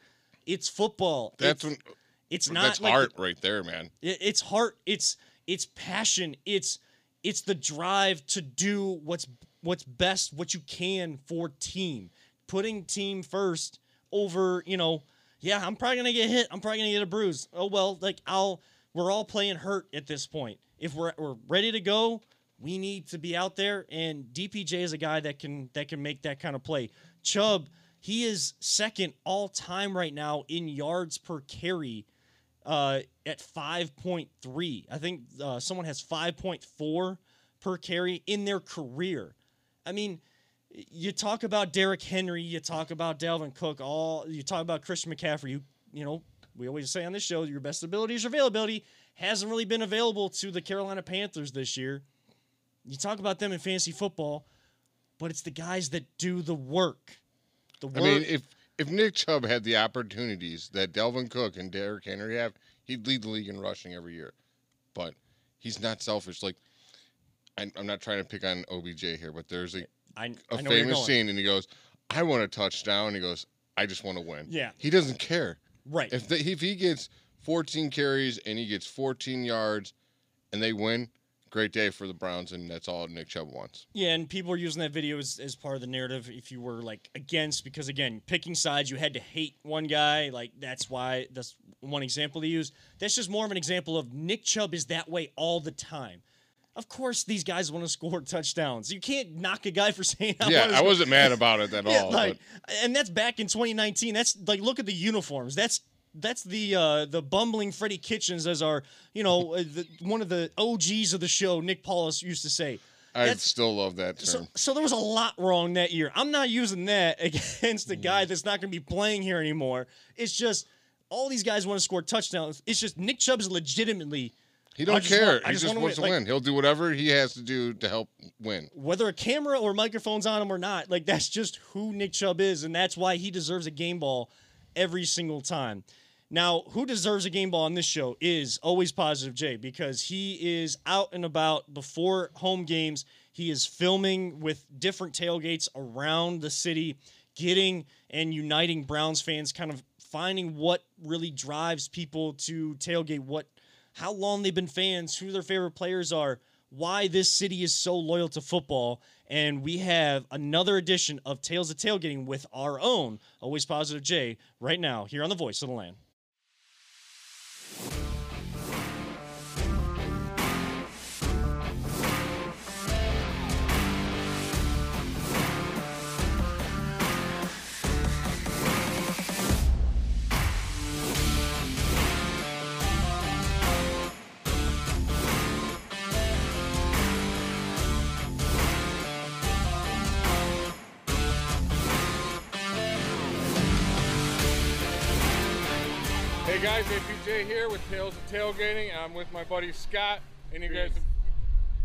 It's football. That's it's, when it's not That's like heart right there, man. It's heart. It's it's passion. It's it's the drive to do what's what's best, what you can for team. Putting team first over, you know, yeah, I'm probably gonna get hit. I'm probably gonna get a bruise. Oh well, like I'll. We're all playing hurt at this point. If we're we're ready to go, we need to be out there. And DPJ is a guy that can that can make that kind of play. Chubb, he is second all time right now in yards per carry uh, at 5.3. I think uh, someone has 5.4 per carry in their career. I mean, you talk about Derrick Henry, you talk about Dalvin Cook, all you talk about Christian McCaffrey. You you know we always say on this show your best ability is your availability. Hasn't really been available to the Carolina Panthers this year. You talk about them in fantasy football, but it's the guys that do the work. The work. I mean, if if Nick Chubb had the opportunities that Dalvin Cook and Derrick Henry have, he'd lead the league in rushing every year. But he's not selfish. Like I, I'm not trying to pick on OBJ here, but there's a, I, a I know famous scene, and he goes, "I want a touchdown." And he goes, "I just want to win." Yeah. He doesn't care. Right. If the, if he gets 14 carries and he gets 14 yards, and they win, great day for the Browns, and that's all Nick Chubb wants. Yeah, and people are using that video as, as part of the narrative. If you were like against, because again, picking sides, you had to hate one guy. Like that's why that's one example to use. That's just more of an example of Nick Chubb is that way all the time. Of course, these guys want to score touchdowns. You can't knock a guy for saying, I yeah, I wasn't mad about it at Yeah, all. like, but and that's back in 2019. That's like, look at the uniforms. That's that's the uh, the bumbling Freddie Kitchens as our, you know, uh, the, one of the OGs of the show. Nick Paulus used to say. I That's- still love that term. So, so there was a lot wrong that year. I'm not using that against a guy that's not going to be playing here anymore. It's just all these guys want to score touchdowns. It's just Nick Chubb is legitimately he don't care. want- he just just wants to win. Like- win. He'll do whatever he has to do to help win. whether a camera or microphone's on him or not. Like that's just who Nick Chubb is, and that's why he deserves a game ball every single time. Now, who deserves a game ball on this show is always Positive J because he is out and about before home games. He is filming with different tailgates around the city, getting and uniting Browns fans, kind of finding what really drives people to tailgate, what how long they've been fans, who their favorite players are, why this city is so loyal to football. And we have another edition of Tales of Tailgating with our own Always Positive J right now here on the Voice of the Land. Hey guys, APJ here with Tales of Tailgating. I'm with my buddy Scott, and you guys.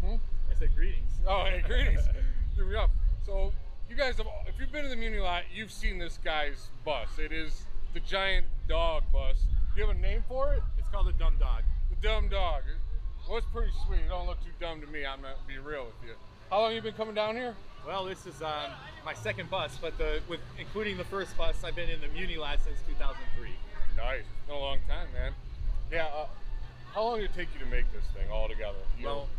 Greetings. I said greetings. Oh, hey, greetings. Threw me off. So, you guys have, if you've been to the Muni lot, you've seen this guy's bus. It is the giant dog bus. Do you have a name for it? It's called the dumb dog. The dumb dog. Well, it's pretty sweet. It don't look too dumb to me. I'm gonna be real with you. How long you been coming down here? Well, this is um, my second bus, but the with including the first bus, I've been in the Muni lot since 2003. Nice. It's been a long time, man. Yeah. Uh, how long did it take you to make this thing all together? You Well,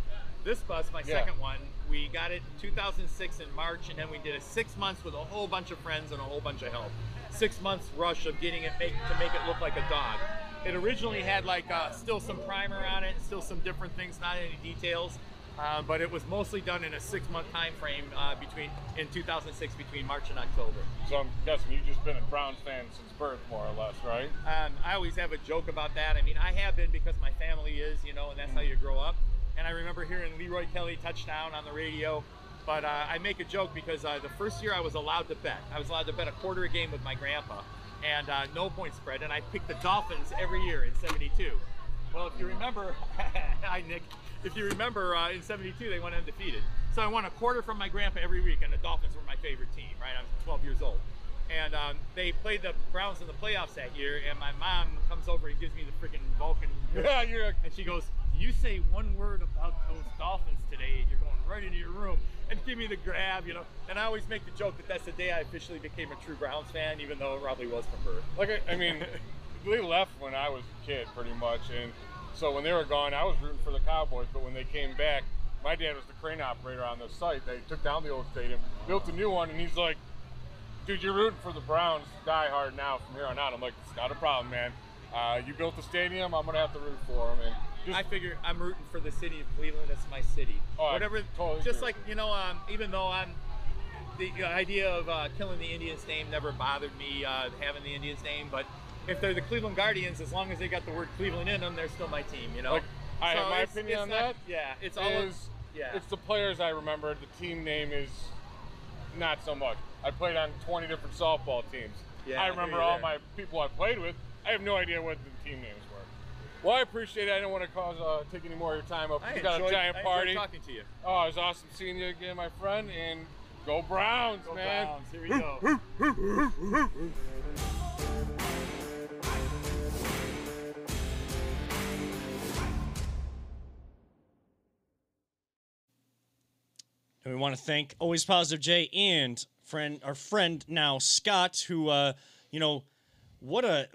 this bus, my Yeah. second one, we got it in 2006 in March, and then we did a six months with a whole bunch of friends and a whole bunch of help. Six months rush of getting it make, to make it look like a dog. It originally had like uh, still some primer on it, still some different things, not any details. Uh, but it was mostly done in a six-month time frame uh, between in 2006 between March and October. So I'm guessing you've just been a Browns fan since birth, more or less, right? Um, I always have a joke about that. I mean, I have been because my family is, you know, and that's how you grow up. And I remember hearing Leroy Kelly touchdown on the radio. But uh, I make a joke because uh, the first year I was allowed to bet. I was allowed to bet a quarter a game with my grandpa, and uh, no point spread. And I picked the Dolphins every year in '72. Well, if you remember, hi Nick. If you remember, uh, in '72 they went undefeated. So I won a quarter from my grandpa every week, and the Dolphins were my favorite team. Right, I was 12 years old and um, they played the Browns in the playoffs that year. And my mom comes over and gives me the freaking Vulcan, Yeah, you're. And she goes, "You say one word about those Dolphins today, and you're going right into your room." And give me the grab, you know. And I always make the joke that that's the day I officially became a true Browns fan, even though it probably was from birth. like I, I mean, they left when I was a kid, pretty much, and so when they were gone, I was rooting for the Cowboys. But when they came back, my dad was the crane operator on the site. They took down the old stadium, built a new one, and he's like, "Dude, you're rooting for the Browns die hard now from here on out." I'm like, "It's not a problem, man. Uh, you built the stadium. I'm gonna have to root for them." And just, I figure I'm rooting for the city of Cleveland. It's my city. Oh, Whatever. totally just agree. like you know, um, even though I'm the idea of uh, killing the Indians' name never bothered me. Uh, having the Indians' name, but if they're the Cleveland Guardians, as long as they got the word Cleveland in them, they're still my team. You know. Like, I have my it's- opinion on not- that Yeah, it's all. is yeah. it's the players I remember. The team name is not so much. I played on 20 different softball teams. Yeah, I remember all my people I played with. I have no idea what the team names were. Well, I appreciate it. I don't want to cause uh, take any more of your time up. I we got enjoyed, a giant enjoyed party. talking to you. Oh, it was awesome seeing you again, my friend. And go Browns, Go man. Browns. Here we go. And we want to thank Always Positive Jay and friend our friend now Scott, who uh, you know, what a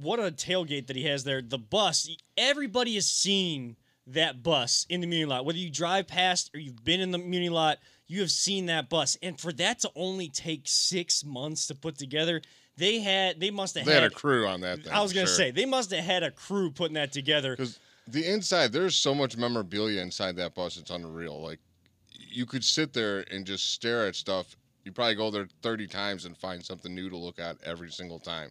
what a tailgate that he has there. The bus, everybody has seen that bus in the Muni lot. Whether you drive past or you've been in the Muni lot, you have seen that bus. And for that to only take six months to put together, they had they must have They had a crew on that. Thing, I was gonna sure. say they must have had a crew putting that together. Because the inside, there's so much memorabilia inside that bus. It's unreal. Like you could sit there and just stare at stuff. You probably go there 30 times and find something new to look at every single time.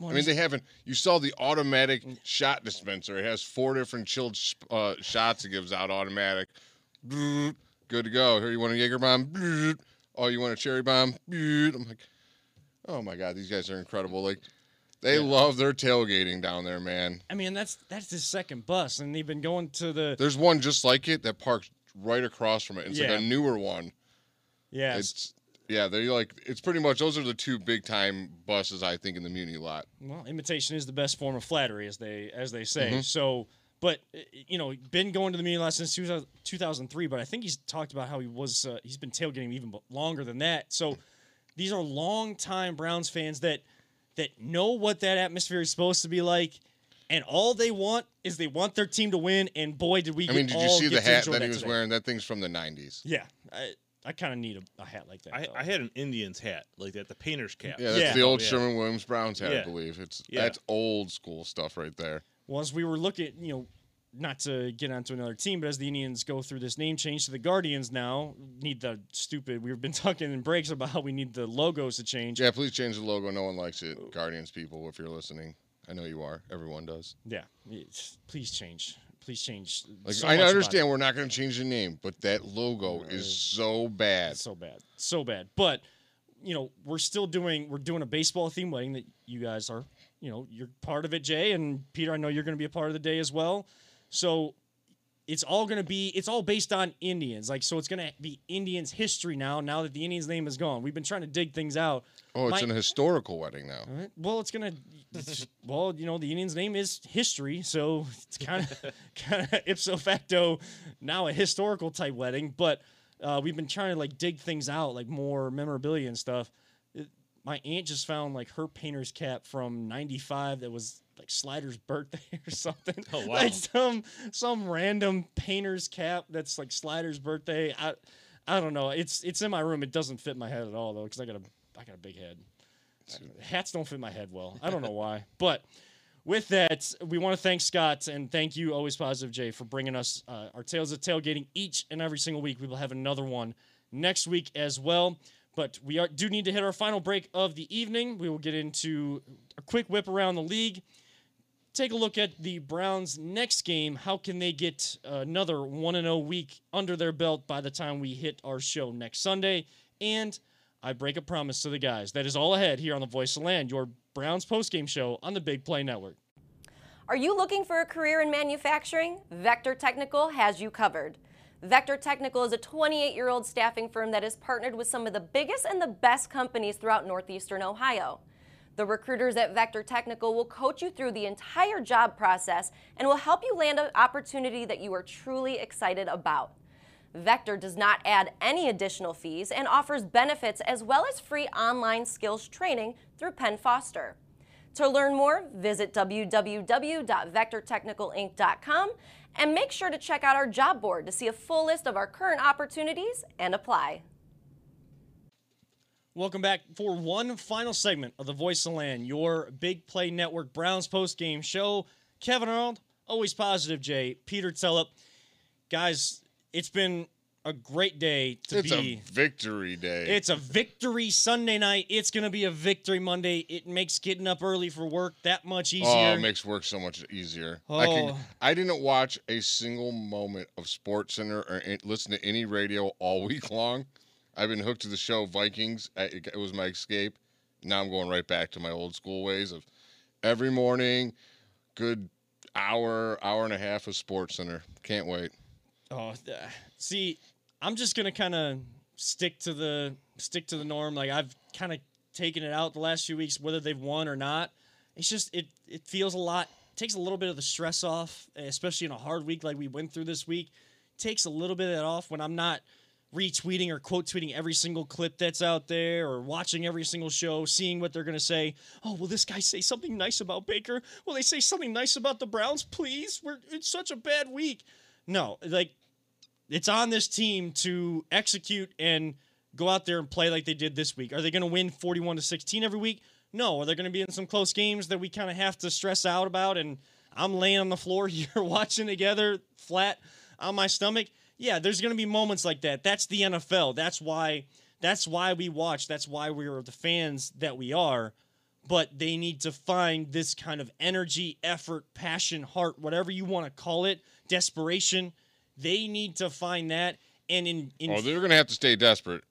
I mean, they haven't. You saw the automatic shot dispenser. It has four different chilled uh, shots. It gives out automatic. Good to go. Here, you want a Jaeger bomb? Oh, you want a cherry bomb? I'm like, oh my god, these guys are incredible. Like, they love their tailgating down there, man. I mean, that's that's his second bus, and they've been going to the There's one just like it that parks right across from it. It's Yeah. like a newer one. yeah. It's yeah, they're like it's pretty much those are the two big time buses I think in the Muni lot. well, imitation is the best form of flattery, as they as they say. Mm-hmm. So, but uh, you know, been going to the Muni lot since 2000 2003, but I think he's talked about how he was uh, he's been tailgating even longer than that. So, these are long time Browns fans that that know what that atmosphere is supposed to be like. And all they want is they want their team to win. And boy, did we! I mean, get did you see the hat enjoy that he was today. wearing? That thing's from the '90s. Yeah, I, I kind of need a, a hat like that. I. I had an Indians hat like that, the painter's cap. Yeah, that's Yeah. the old Oh, yeah. Sherwin-Williams Browns hat, I believe. It's Yeah. that's old school stuff right there. Well, as we were looking, you know, not to get onto another team, but as the Indians go through this name change to the Guardians now, need the stupid. We've been talking in breaks about how we need the logos to change. Yeah, please change the logo. No one likes it. Guardians people, if you're listening, I know you are. Everyone does. Yeah, it's- please change. Please change. Like so I much about understand we're not going to change the name, but that logo is so bad. So bad, so bad. But you know, we're still doing. We're doing a baseball theme wedding that you guys are. You know, you're part of it, Jay and Peter. I know you're going to be a part of the day as well. So it's all going to be it's all based on Indians. Like so it's going to be Indians history now now that the Indians name is gone. We've been trying to dig things out. Oh, it's My- an historical wedding now. Right. Well, it's going to well, you know, the Indians name is history, so it's kind of kind of ipso facto now a historical type wedding, but uh, we've been trying to like dig things out like more memorabilia and stuff. It- my aunt just found like her painter's cap from 95 that was like Slider's birthday or something. Oh, wow. Like some some random painter's cap that's like Slider's birthday. I I don't know. It's it's in my room. It doesn't fit my head at all though cuz I got a I got a big head. Hats don't fit my head well. I don't know why. But with that, we want to thank Scott and thank you, Always Positive Jay, for bringing us uh, our Tales of Tailgating each and every single week. We will have another one next week as well. But we are, do need to hit our final break of the evening. We will get into a quick whip around the league. Take a look at the Browns' next game. How can they get another 1 0 week under their belt by the time we hit our show next Sunday? And I break a promise to the guys. That is all ahead here on the Voice of Land, your Browns postgame show on the Big Play Network. Are you looking for a career in manufacturing? Vector Technical has you covered. Vector Technical is a 28 year old staffing firm that has partnered with some of the biggest and the best companies throughout northeastern Ohio. The recruiters at Vector Technical will coach you through the entire job process and will help you land an opportunity that you are truly excited about. Vector does not add any additional fees and offers benefits as well as free online skills training through Penn Foster. To learn more, visit www.vectortechnicalinc.com and make sure to check out our job board to see a full list of our current opportunities and apply. Welcome back for one final segment of the Voice of Land, your Big Play Network Browns post game show. Kevin Arnold, always positive, Jay, Peter Tellup. Guys, it's been a great day to It's be. a victory day. It's a victory Sunday night. It's going to be a victory Monday. It makes getting up early for work that much easier. Oh, it makes work so much easier. I can. Oh. I didn't watch a single moment of Sports Center or listen to any radio all week long. I've been hooked to the show Vikings. I, it, was my escape. Now I'm going right back to my old school ways of every morning, good hour, hour and a half of Sports Center. Can't wait. Oh, see, I'm just gonna kind of stick to the stick to the norm. Like I've kind of taken it out the last few weeks, whether they've won or not. It's just it it feels a lot. Takes a little bit of the stress off, especially in a hard week like we went through this week. Takes a little bit of that off when I'm not retweeting or quote tweeting every single clip that's out there or watching every single show, seeing what they're going to say. Oh, will this guy say something nice about Baker? Will they say something nice about the Browns? Please, we're it's such a bad week. No, like it's on this team to execute and go out there and play like they did this week. Are they going to win 41 to 16 every week? No. Are they going to be in some close games that we kind of have to stress out about and I'm laying on the floor here watching together flat on my stomach? Yeah, there's going to be moments like that. That's the NFL. That's why that's why we watch. That's why we're the fans that we are. But they need to find this kind of energy, effort, passion, heart, whatever you want to call it, desperation. They need to find that. And in, in Oh, they're going to have to stay desperate.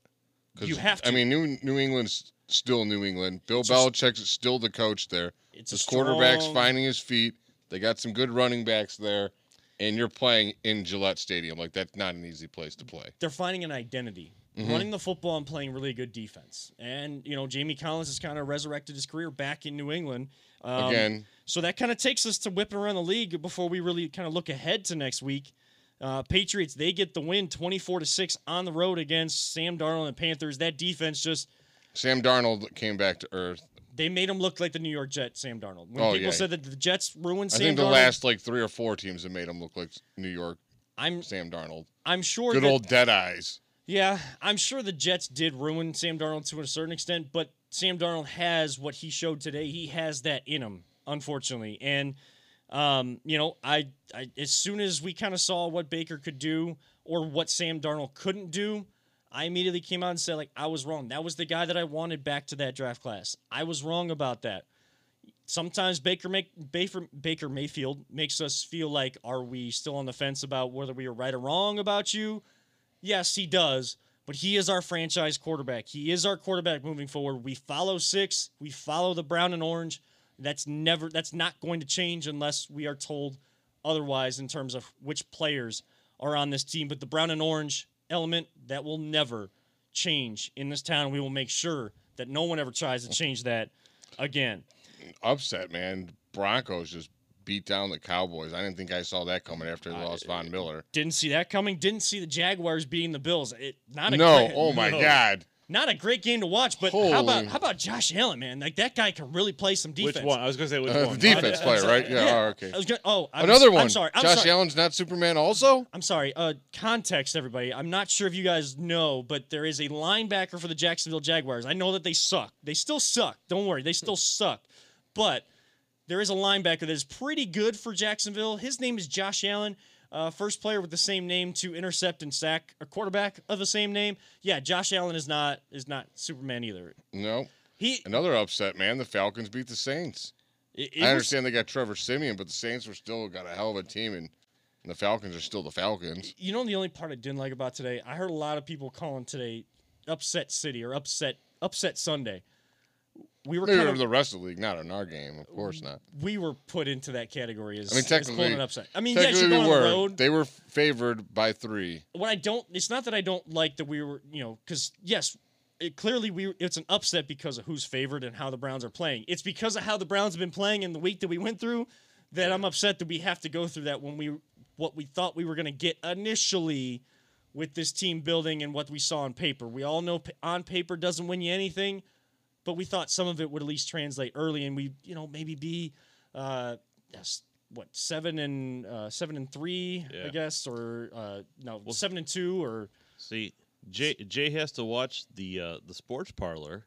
You have to. I mean, New New England's still New England. Bill It's a s- Belichick's still the coach there. It's a His quarterback's finding his feet. They got some good running backs there, and you're playing in Gillette Stadium. Like that's not an easy place to play. they're finding an identity. Mm-hmm. Running the football and playing really good defense. And, you know, Jamie Collins has kind of resurrected his career back in New England. Um, Again, So that kind of takes us to whipping around the league before we really kind of look ahead to next week. Uh, Patriots, they get the win 24 to 6 on the road against Sam Darnold and the Panthers. That defense just Sam Darnold came back to earth. They made him look like the New York Jets, Sam Darnold. When Oh, people yeah. said that the Jets ruined I Sam think the Darnold, last like three or four teams have made him look like New York I'm Sam Darnold. I'm sure Good that, old dead eyes. Yeah, I'm sure the Jets did ruin Sam Darnold to a certain extent, but Sam Darnold has what he showed today. He has that in him, unfortunately. And um, you know, I, I as soon as we kind of saw what Baker could do or what Sam Darnold couldn't do, I immediately came out and said like I was wrong. That was the guy that I wanted back to that draft class. I was wrong about that. Sometimes Baker make Baker, Baker Mayfield makes us feel like are we still on the fence about whether we are right or wrong about you? Yes, he does, but he is our franchise quarterback. He is our quarterback moving forward. We follow six. We follow the brown and orange. That's never. That's not going to change unless we are told otherwise in terms of which players are on this team. But the brown and orange element that will never change in this town. We will make sure that no one ever tries to change that again. Upset, man. Broncos just beat down the Cowboys. I didn't think I saw that coming after they lost Von uh, Miller. Didn't see that coming. Didn't see the Jaguars beating the Bills. It, not a No, great- oh my no. God. Not a great game to watch. But how about how about Josh Allen, man? Like that guy can really play some defense. Which one? I was gonna say which Uh, one. the defense I'm player, right? Yeah, oh, okay. I was gonna, oh, I'm, Another one. I'm sorry. I'm Josh sorry. Allen's not Superman also? I'm sorry. Uh, context, everybody. I'm not sure if you guys know, but there is a linebacker for the Jacksonville Jaguars. I know that they suck. They still suck. Don't worry. They still suck. But there is a linebacker that is pretty good for Jacksonville. His name is Josh Allen. Uh, first player with the same name to intercept and sack a quarterback of the same name. Yeah, Josh Allen is not is not Superman either. No. He Another upset, man. The Falcons beat the Saints. it, it I was- understand they got Trevor Siemian, but the Saints were still got a hell of a team, and, and the Falcons are still the Falcons. You know the only part I didn't like about today? I heard a lot of people calling today upset city or upset upset Sunday. We were kind of, the rest of the league, not in our game, of course not. we were put into that category as I mean, as technically, an upset. I mean, yes, you're we were. the road. They were favored by three. what I don't it's not that I don't like that we were, you know, cuz yes, it clearly we it's an upset because of who's favored and how the Browns are playing. It's because of how the Browns have been playing in the week that we went through that I'm upset that we have to go through that when we what we thought we were going to get initially with this team building and what we saw on paper. We all know on paper doesn't win you anything, but we thought some of it would at least translate early and we, you know, maybe be uh yes, what seven and uh, seven and three, I guess, or uh, no, seven and two, or See, Jay Jay has to watch the uh, the sports parlor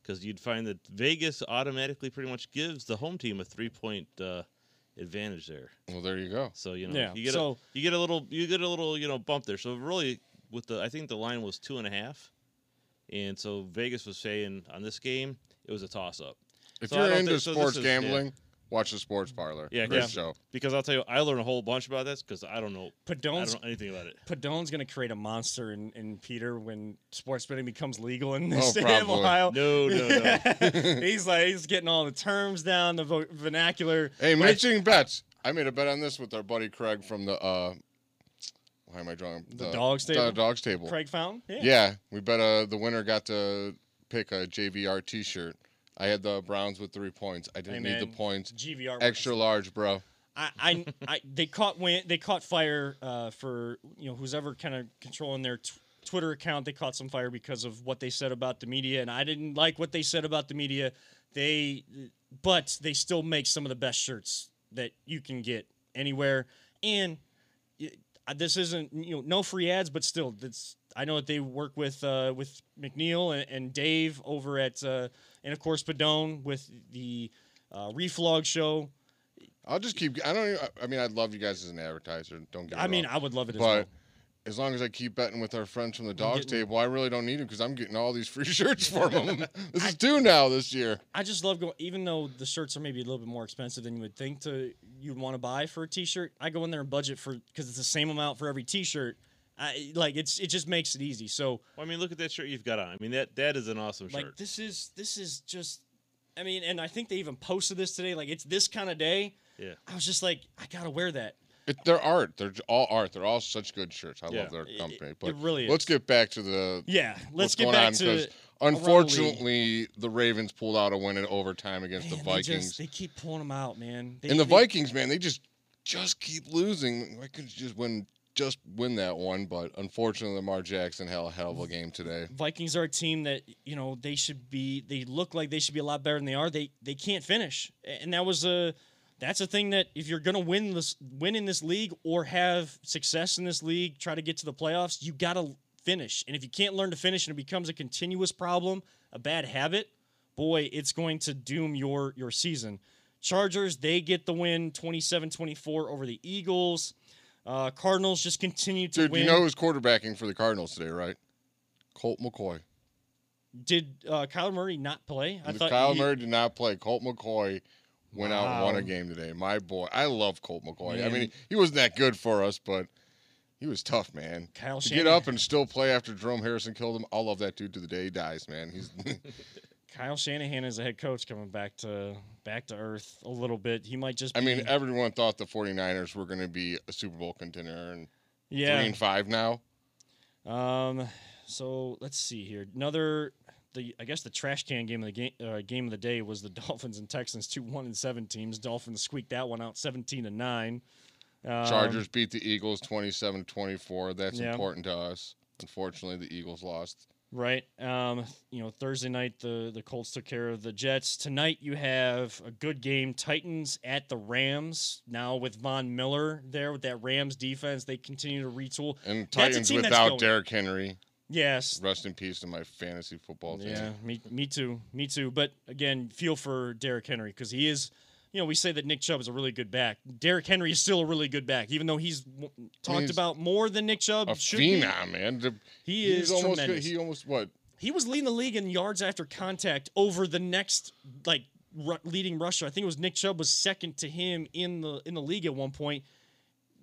because you'd find that Vegas automatically pretty much gives the home team a three point uh, advantage there. Well, there you go. So you know Yeah, you get so- a, you get a little you get a little you know bump there. So really, with the I think the line was two and a half, and so Vegas was saying on this game it was a toss up. If So you're don't into think- so this sports is- yeah. gambling, watch the sports parlor. Yeah, great yeah. show. Because I'll tell you, I learned a whole bunch about this because I don't know I don't know anything about it. Padone's going to create a monster in, in Peter when sports betting becomes legal in the Oh, state of. Ohio. No, no, no. he's like he's getting all the terms down, the vo- vernacular. Hey, But I- bets. I made a bet on this with our buddy Craig from the. uh Why am I drawing The Dogs Table? The dogs table. Craig Fountain. Yeah. Yeah, we bet uh the winner got to pick a JVR T-shirt. I had the Browns with three points. I didn't Hey, need the points. GVR. Extra large, bro. I, I, I they caught win, they caught fire uh, for you know who's ever kind of controlling their t- Twitter account they caught some fire because of what they said about the media, and I didn't like what they said about the media. They, but they still make some of the best shirts that you can get anywhere, and y- this isn't you know no free ads, but still, that's I know that they work with uh, with McNeil and, and Dave over at uh, and of course Padone with the uh, Reflog show. I'll just keep. I don't. Even, I mean, I'd love you guys as an advertiser. Don't get. I mean, wrong. I would love it as but well. As long as I keep betting with our friends from the dogs getting- table, I really don't need them because I'm getting all these free shirts for them. this is two now this year. I just love going, even though the shirts are maybe a little bit more expensive than you would think to you'd want to buy for a T-shirt. I go in there and budget for because it's the same amount for every T-shirt. I like it's it just makes it easy. So Well, I mean, look at that shirt you've got on. I mean, that that is an awesome like shirt. this is this is just, I mean, and I think they even posted this today. Like it's this kind of day. Yeah. I was just like, I gotta wear that. It, they're art. They're all art. They're all such good shirts. I Yeah. love their It- company. it But really let's get back to the Yeah, let's what's get going back on, to 'cause around the unfortunately the Ravens pulled out a win in overtime against Man, the they Vikings. just- They, keep pulling them out, man. They, and the they- Vikings, man, they just just keep losing. Why couldn't you just win just win that one? But unfortunately, Lamar Jackson had a hell of a game today. Vikings are a team that you know they should be. They look like they should be a lot better than they are. They they can't finish, and that was a that's a thing that if you're gonna win this win in this league or have success in this league, try to get to the playoffs, you gotta finish. And if you can't learn to finish and it becomes a continuous problem, a bad habit, boy, it's going to doom your your season. Chargers, they get the win 27-24 over the Eagles. Uh, Cardinals just continue to Dude, win. you know who's quarterbacking for the Cardinals today, right? Colt McCoy. Did uh, Kyler Murray not play? I thought Kyle he- Murray did not play. Colt McCoy went out and won a game today. My boy, I love Colt McCoy. I mean, he wasn't that good for us, but he was tough, man. Kyle to Shanahan. get up and still play after Jerome Harrison killed him, I'll love that dude to the day he dies, man. He's Kyle Shanahan is a head coach coming back to back to earth a little bit. He might just. I mean, everyone thought the 49ers were going to be a Super Bowl contender and yeah. three and five now. Um. So let's see here. Another. The I guess the trash can game of the game uh, game of the day was the Dolphins and Texans two one and seven teams. Dolphins squeaked that one out seventeen to nine. Um, Chargers beat the Eagles 27-24. That's Yeah. important to us. Unfortunately, the Eagles lost. Right. Um, you know, Thursday night the the Colts took care of the Jets. Tonight you have a good game. Titans at the Rams. Now with Von Miller there with that Rams defense, they continue to retool. And Titans without. Derrick Henry. Yes. Rest in peace to my fantasy football team. Yeah, me me too. Me too. But again, feel for Derrick Henry because he is you know, we say that Nick Chubb is a really good back. Derrick Henry is still a really good back, even though he's talked he's about more than Nick Chubb. A should be. phenom, man. The- He is almost tremendous. he almost what? He was leading the league in yards after contact over the next like leading rusher. I think it was Nick Chubb was second to him in the in the league at one point.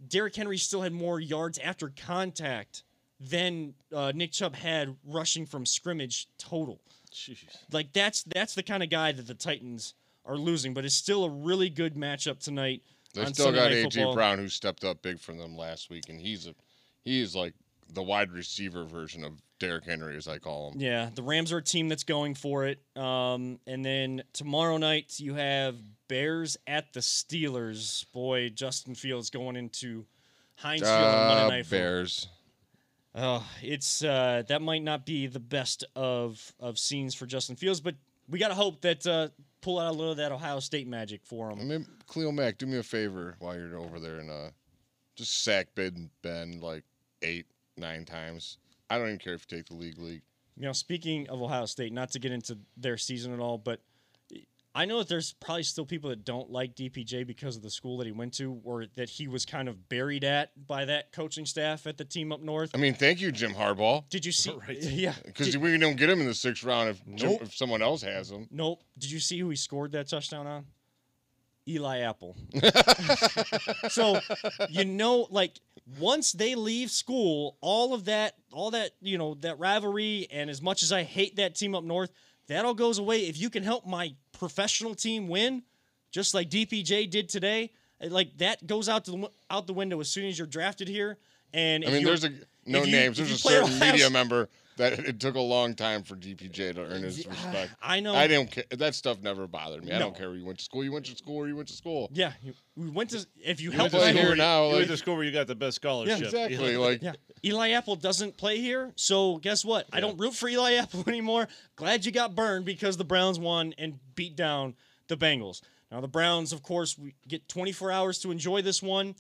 Derrick Henry still had more yards after contact than uh, Nick Chubb had rushing from scrimmage total. Jeez. Like that's that's the kind of guy that the Titans are losing, but it's still a really good matchup tonight. They still Sunday got AJ Brown who stepped up big for them last week, and he's a he is like the wide receiver version of Derrick Henry, as I call him. Yeah, the Rams are a team that's going for it. Um, and then tomorrow night you have Bears at the Steelers. Boy, Justin Fields going into Heinz Field on Monday Uh, Night Football. Oh, it's uh, that might not be the best of of scenes for Justin Fields, but we gotta hope that uh, pull out a little of that Ohio State magic for him. I mean, Khalil Mack, do me a favor while you're over there and uh, just sack Ben Ben like eight, nine times. I don't even care if you take the league league. You know, speaking of Ohio State, not to get into their season at all, but I know that there's probably still people that don't like DPJ because of the school that he went to, or that he was kind of buried at by that coaching staff at the team up north. I mean, thank you, Jim Harbaugh, Did you see? Right. Yeah. because we don't get him in the sixth round if Jim, Nope. if someone else has him. nope. Did you see who he scored that touchdown on? Eli Apple. so you know, like once they leave school, all of that, all that, you know, that rivalry, and as much as I hate that team up north, that all goes away. If you can help my professional team win, just like DPJ did today, like that goes out the out the window as soon as you're drafted here. And I if mean, there's a no names. There's a certain media member that it took a long time for DPJ to earn his respect. I know. I don't care. That stuff never bothered me. I don't care where you went to school. You went to school or you went to school. Yeah, you- we went to. If you You help play us here now, you like- went to school where you got the best scholarship. Exactly. Like Yeah, Eli Apple doesn't play here, so guess what? I don't root for Eli Apple anymore. Glad you got burned because the Browns won and beat down the Bengals. Now the Browns, of course, we get 24 hours to enjoy this one.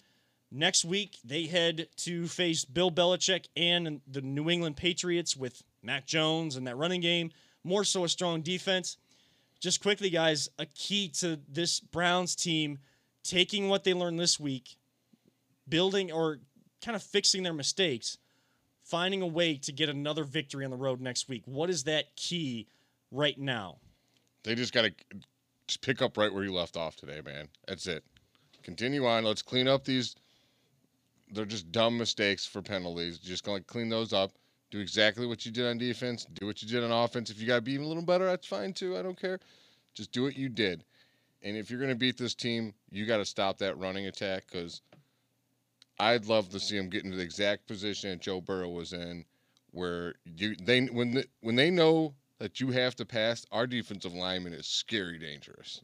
Next week they head to face Bill Belichick and the New England Patriots with Mac Jones and that running game. More so a strong defense. Just quickly, guys, a key to this Browns team taking what they learned this week, building or kind of fixing their mistakes, finding a way to get another victory on the road next week. What is that key right now? they just got to pick up right where you left off today, man. That's it. Continue on. Let's clean up these. They're just dumb mistakes for penalties. Just gonna clean those up. Do exactly what you did on defense. Do what you did on offense. If you got to be even a little better, that's fine too. I don't care. Just do what you did. And if you're gonna beat this team, you got to stop that running attack because I'd love to see them get into the exact position that Joe Burrow was in, where you they when the, when they know that you have to pass, our defensive lineman is scary dangerous.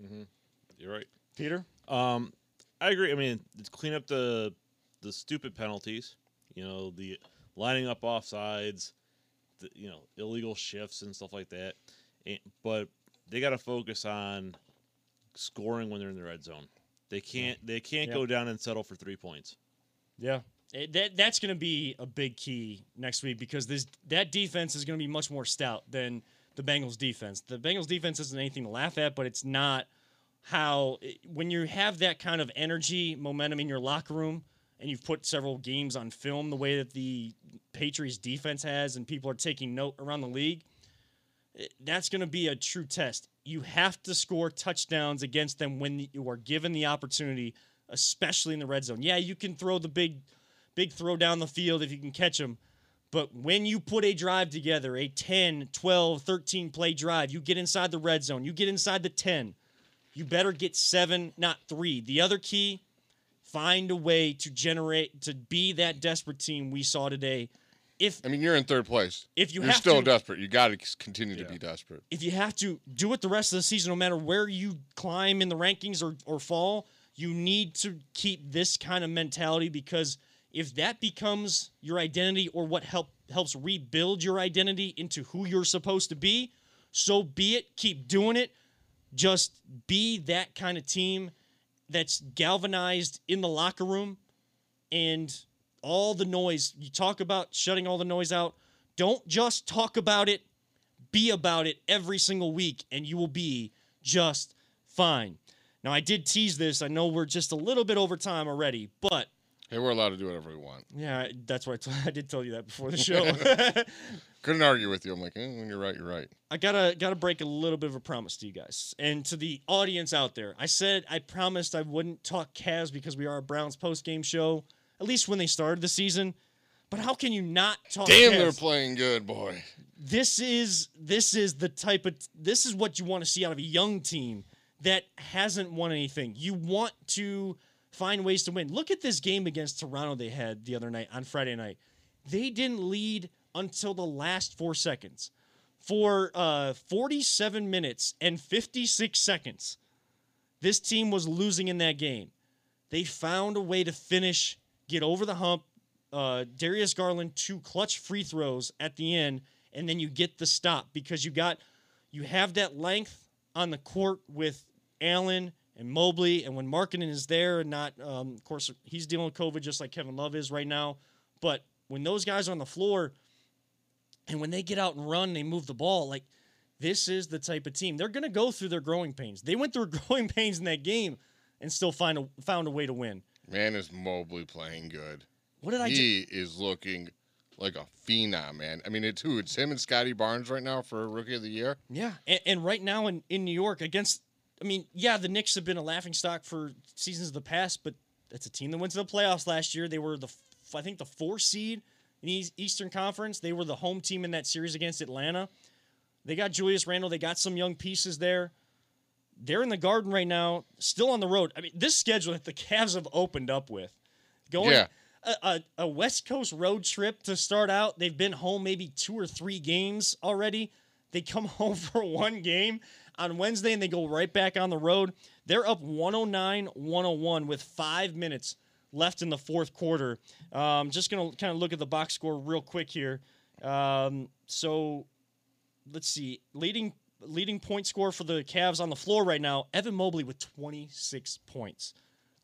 You're right. Peter? Um, I agree. I mean, it's clean up the the stupid penalties. You know, the lining up offsides, the you know illegal shifts and stuff like that. And, but they got to focus on scoring when they're in the red zone. They can't. They can't Yeah. go down and settle for three points. Yeah. It- that that's going to be a big key next week because this that defense is going to be much more stout than the Bengals defense. The Bengals defense isn't anything to laugh at, but it's not how eh, when you have that kind of energy, momentum in your locker room and you've put several games on film the way that the Patriots defense has and people are taking note around the league, eh, that's going to be a true test. You have to score touchdowns against them when you are given the opportunity, especially in the red zone. Yeah, you can throw the big, big throw down the field if you can catch them. But when you put a drive together, a 10, 12, 13 play drive, you get inside the red zone, you get inside the 10, you better get seven, not three. The other key, find a way to generate, to be that desperate team we saw today. If I mean, you're in third place. If you you're have still to- desperate, you got to continue to be desperate. if you have to do it the rest of the season, no matter where you climb in the rankings or, or fall, you need to keep this kind of mentality because if that becomes your identity or what help helps rebuild your identity into who you're supposed to be, so be it. Keep doing it. Just be that kind of team that's galvanized in the locker room and all the noise. You talk about shutting all the noise out. Don't just talk about it be about it every single week and you will be just fine. Now, I did tease this. I know we're just a little bit over time already, but Hey, we're allowed to do whatever we want. yeah, that's what I, t- I did tell you that before the show. Couldn't argue with you. I'm like, eh, when you're right, you're right. I gotta gotta break a little bit of a promise to you guys and to the audience out there. I said I promised I wouldn't talk Cavs because we are a Browns post game show, at least when they started the season. But how can you not talk? Damn, Cavs? they're playing good, boy. this is this is the type of this is what you want to see out of a young team that hasn't won anything. You want to find ways to win. Look at this game against Toronto they had the other night on Friday night. They didn't lead until the last 4 seconds. For uh 47 minutes and 56 seconds. This team was losing in that game. They found a way to finish, get over the hump. Uh, Darius Garland two clutch free throws at the end, and then you get the stop because you got you have that length on the court with Allen and Mobley, and when Markkanen is there and not, um, of course, he's dealing with COVID just like Kevin Love is right now. But when those guys are on the floor, and when they get out and run, they move the ball like this is the type of team they're going to go through their growing pains. They went through growing pains in that game and still find a, found a way to win. Man, is Mobley playing good? What did I do? He is looking like a phenom, man. I mean, it's who? It's him and Scottie Barnes right now for Rookie of the Year. Yeah, and, and right now in, in New York against, I mean, yeah, the Knicks have been a laughing stock for seasons of the past, but that's a team that went to the playoffs last year. They were the, I think, the four seed in the Eastern Conference. They were the home team in that series against Atlanta. They got Julius Randle. They got some young pieces there. They're in the Garden right now, still on the road. I mean, this schedule that the Cavs have opened up with, going. Yeah. a, a, a West Coast road trip to start out. They've been home maybe two or three games already. They come home for one game on Wednesday and they go right back on the road. They're up 109 101 with five minutes left in the fourth quarter. Um, just going to kind of look at the box score real quick here. Um, so let's see. Leading leading point score for the Cavs on the floor right now, Evan Mobley with 26 points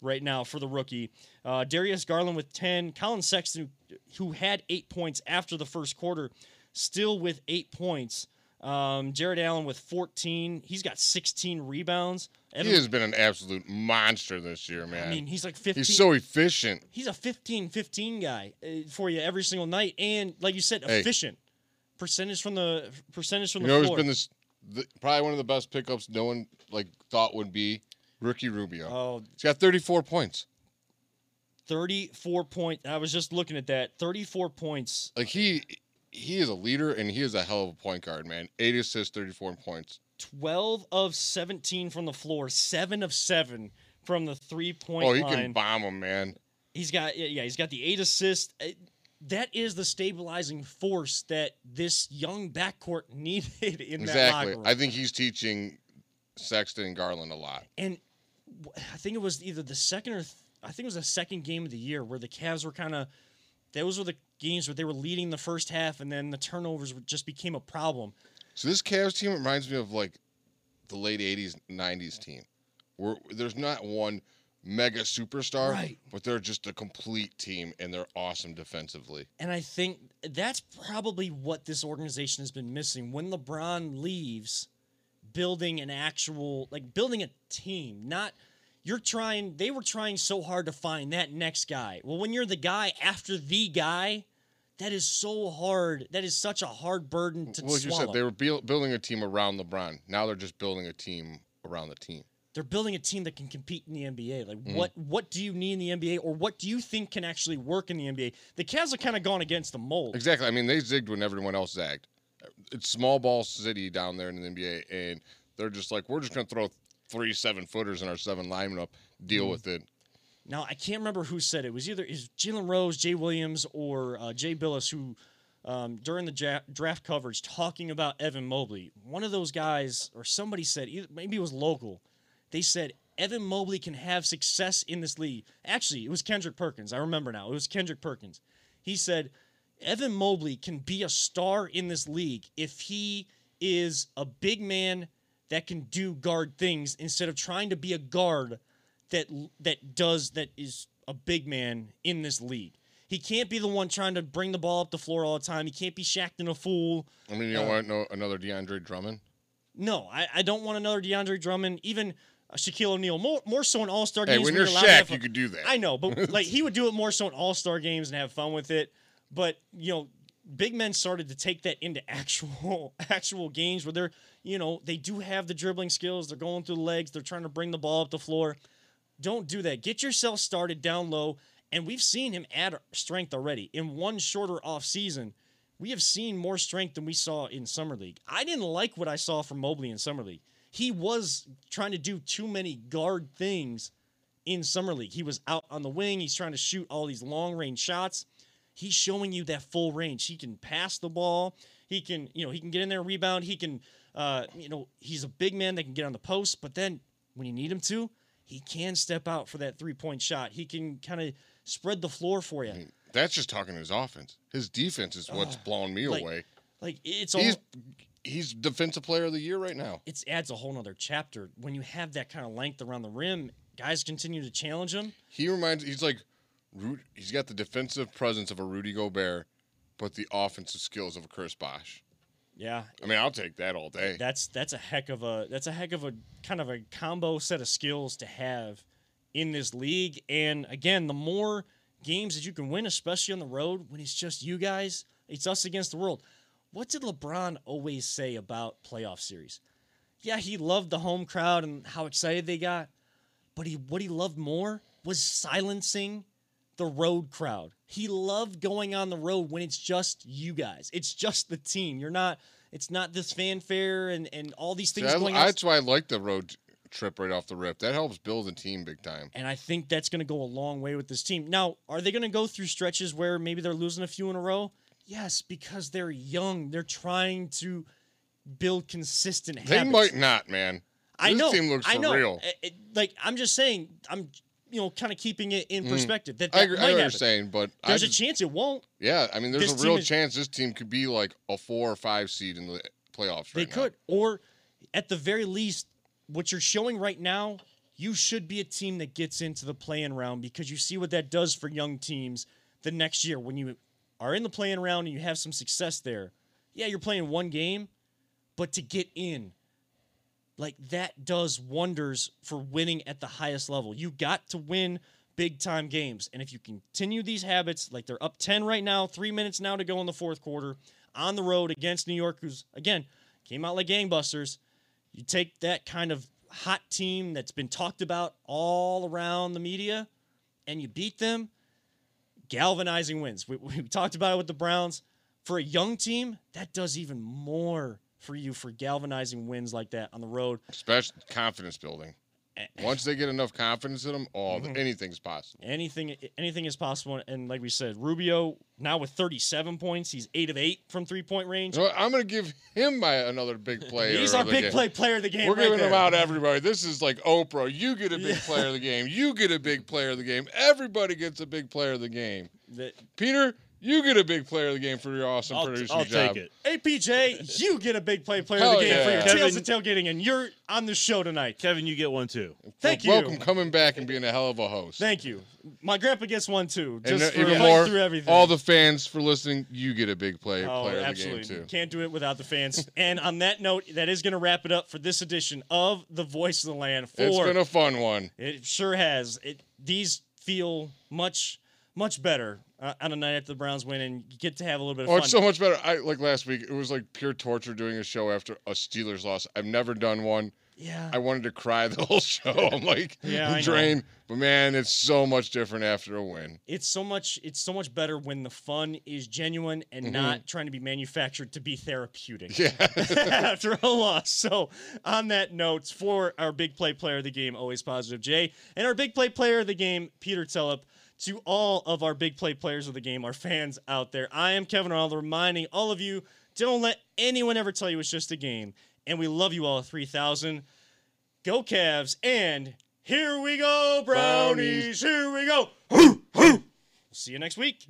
right now for the rookie. Uh, Darius Garland with 10. Collin Sexton, who had eight points after the first quarter, still with eight points. Um, Jarrett Allen with 14. He's got 16 rebounds. Evan, He has been an absolute monster this year, man. I mean, he's like 15. he's so efficient. he's a 15 15 guy uh, for you every single night and like you said Hey. efficient percentage from the percentage from You the know floor been this the, probably one of the best pickups no one like thought would be Ricky Rubio. oh He's got 34 points. 34 point i was just looking at that 34 points Like he he is a leader and he is a hell of a point guard, man. Eight assists, 34 points. 12 of 17 from the floor 7 of 7 from the three point line. Oh, he line can bomb him, man. he's got yeah, he's got the eight assists Uh, that is the stabilizing force that this young backcourt needed in that Exactly. I think he's teaching Sexton and Garland a lot. and I think it was either the second or th- I think it was the second game of the year where the Cavs were kind of those were the games where they were leading the first half and then the turnovers just became a problem. So this Cavs team reminds me of like the late 80s, 90s team. Where there's not one mega superstar, Right. but they're just a complete team and they're awesome defensively. And I think that's probably what this organization has been missing. When LeBron leaves, building an actual like building a team, not you're trying they were trying so hard to find that next guy. Well, when you're the guy after the guy, that is so hard. That is such a hard burden to well, as you swallow. said, they were buil- building a team around LeBron. Now they're just building a team around the team. they're building a team that can compete in the NBA. Like Mm-hmm. what what do you need in the NBA or what do you think can actually work in the NBA? The Cavs are kind of gone against the mold. Exactly. I mean, they zigged when everyone else zagged. It's small ball city down there in the NBA, and they're just like, we're just going to throw three seven footers and our seven linemen up, deal Mm-hmm. with it. Now I can't remember who said it. It was either is Jalen Rose, Jay Williams, or uh, Jay Bilas who um, during the draft coverage talking about Evan Mobley. One of those guys or somebody said maybe it was local. They said Evan Mobley can have success in this league. Actually, it was Kendrick Perkins. I remember now. It was Kendrick Perkins. He said Evan Mobley can be a star in this league if he is a big man that can do guard things instead of trying to be a guard that that does that is a big man in this league. He can't be the one trying to bring the ball up the floor all the time. He can't be Shaqtin' a fool. I mean, you don't Uh, want no, another DeAndre Drummond? No, I, I don't want another DeAndre Drummond, even Shaquille O'Neal. More more so in All Star Hey, games. when you're Shaq, you could do that. I know, but like he would do it more so in All Star games and have fun with it. But you know, big men started to take that into actual actual games where they're you know they do have the dribbling skills. They're going through the legs. They're trying to bring the ball up the floor. Don't do that. Get yourself started down low. And we've seen him add strength already in one shorter off season. We have seen more strength than we saw in summer league. I didn't like what I saw from Mobley in summer league. He was trying to do too many guard things in summer league. He was out on the wing. He's trying to shoot all these long range shots. He's showing you that full range. He can pass the ball. He can, you know, he can get in there, rebound. He can, uh, you know, he's a big man that can get on the post. But then when you need him to, he can step out for that three point shot. He can kind of spread the floor for you. That's just talking his offense. His defense is what's blowing me like, away. Like it's all He's he's defensive player of the year right now. it adds a whole nother chapter when you have that kind of length around the rim. Guys continue to challenge him. He reminds he's like he's got the defensive presence of a Rudy Gobert, but the offensive skills of a Chris Bosh. Yeah, I mean, I'll take that all day. that's that's a heck of a that's a heck of a kind of a combo set of skills to have in this league. And again, the more games that you can win, especially on the road, when it's just you guys, it's us against the world. What did LeBron always say about playoff series? Yeah, he loved the home crowd and how excited they got, but he what he loved more was silencing the road crowd. He loved going on the road when it's just you guys. It's just the team. You're not. It's not this fanfare and and all these See, things I- going on. that's why I like the road trip right off the rip. That helps build a team big time. And I think that's going to go a long way with this team. Now, are they going to go through stretches where maybe they're losing a few in a row? Yes, because they're young. They're trying to build consistent They habits. might not, man. I this know. team looks I know. real. It- it- like I'm just saying, I'm you know kind of keeping it in perspective. That, Mm. I agree. I know what you're saying, but There's a chance it won't. yeah, I mean, there's this a real is- chance this team could be like a four or five seed in the playoffs. They Right now. could, or at the very least, what you're showing right now, you should be a team that gets into the play-in round because you see what that does for young teams the next year when you are in the play-in round and you have some success there. Yeah, you're playing one game, but to get in, like that does wonders for winning at the highest level. You got to win big time games. And if you continue these habits, like they're up 10 right now, three minutes now to go in the fourth quarter on the road against New York, who's again came out like gangbusters. You take that kind of hot team that's been talked about all around the media and you beat them, galvanizing wins. We, we talked about it with the Browns. For a young team, that does even more for you for galvanizing wins like that on the road. Especially confidence building. Eh. Once they get enough confidence in them, oh, Mm-hmm. anything's possible. Anything anything is possible. And like we said, Rubio now with 37 points, he's eight of eight from three point range. So I'm going to give him my another big player. He's our big game. play player of the game. We're right giving there. them out everybody. This is like Oprah. You get a big player of the game. You get a big player of the game. Everybody gets a big player of the game. The- Peter, you get a big player of the game for your awesome I'll, producing I'll job. take it. APJ, you get a big play player of the game for your yeah. tails and tailgating, and you're on the show tonight. Kevin, you get one too. Thank you. Welcome coming back and being a hell of a host. Thank you. My grandpa gets one too. Just uh, for even more, through everything. all the fans for listening, you get a big play, Oh, player of the absolutely. game too. Can't do it without the fans. and on that note, that is going to wrap it up for this edition of The Voice of the Land. For It's been a fun one. It sure has. It these feel much much better uh, on a night after the Browns win, and you get to have a little bit of Oh, fun. it's so much better. I like last week. It was like pure torture doing a show after a Steelers loss. I've never done one. yeah, I wanted to cry the whole show. I'm like Yeah, know. drained, but man, it's so much different after a win. it's so much. It's so much better when the fun is genuine and not trying to be manufactured to be therapeutic. Mm-hmm. Yeah. after a loss. So, on that note, for our big play player of the game, always positive Jay, and our big play player of the game, Peter Tellup. To all of our big play players of the game, our fans out there, I am Kevin Arnold, reminding all of you don't let anyone ever tell you it's just a game. And we love you all 3,000. Go Cavs. And here we go, Brownies. Here we go. See you next week.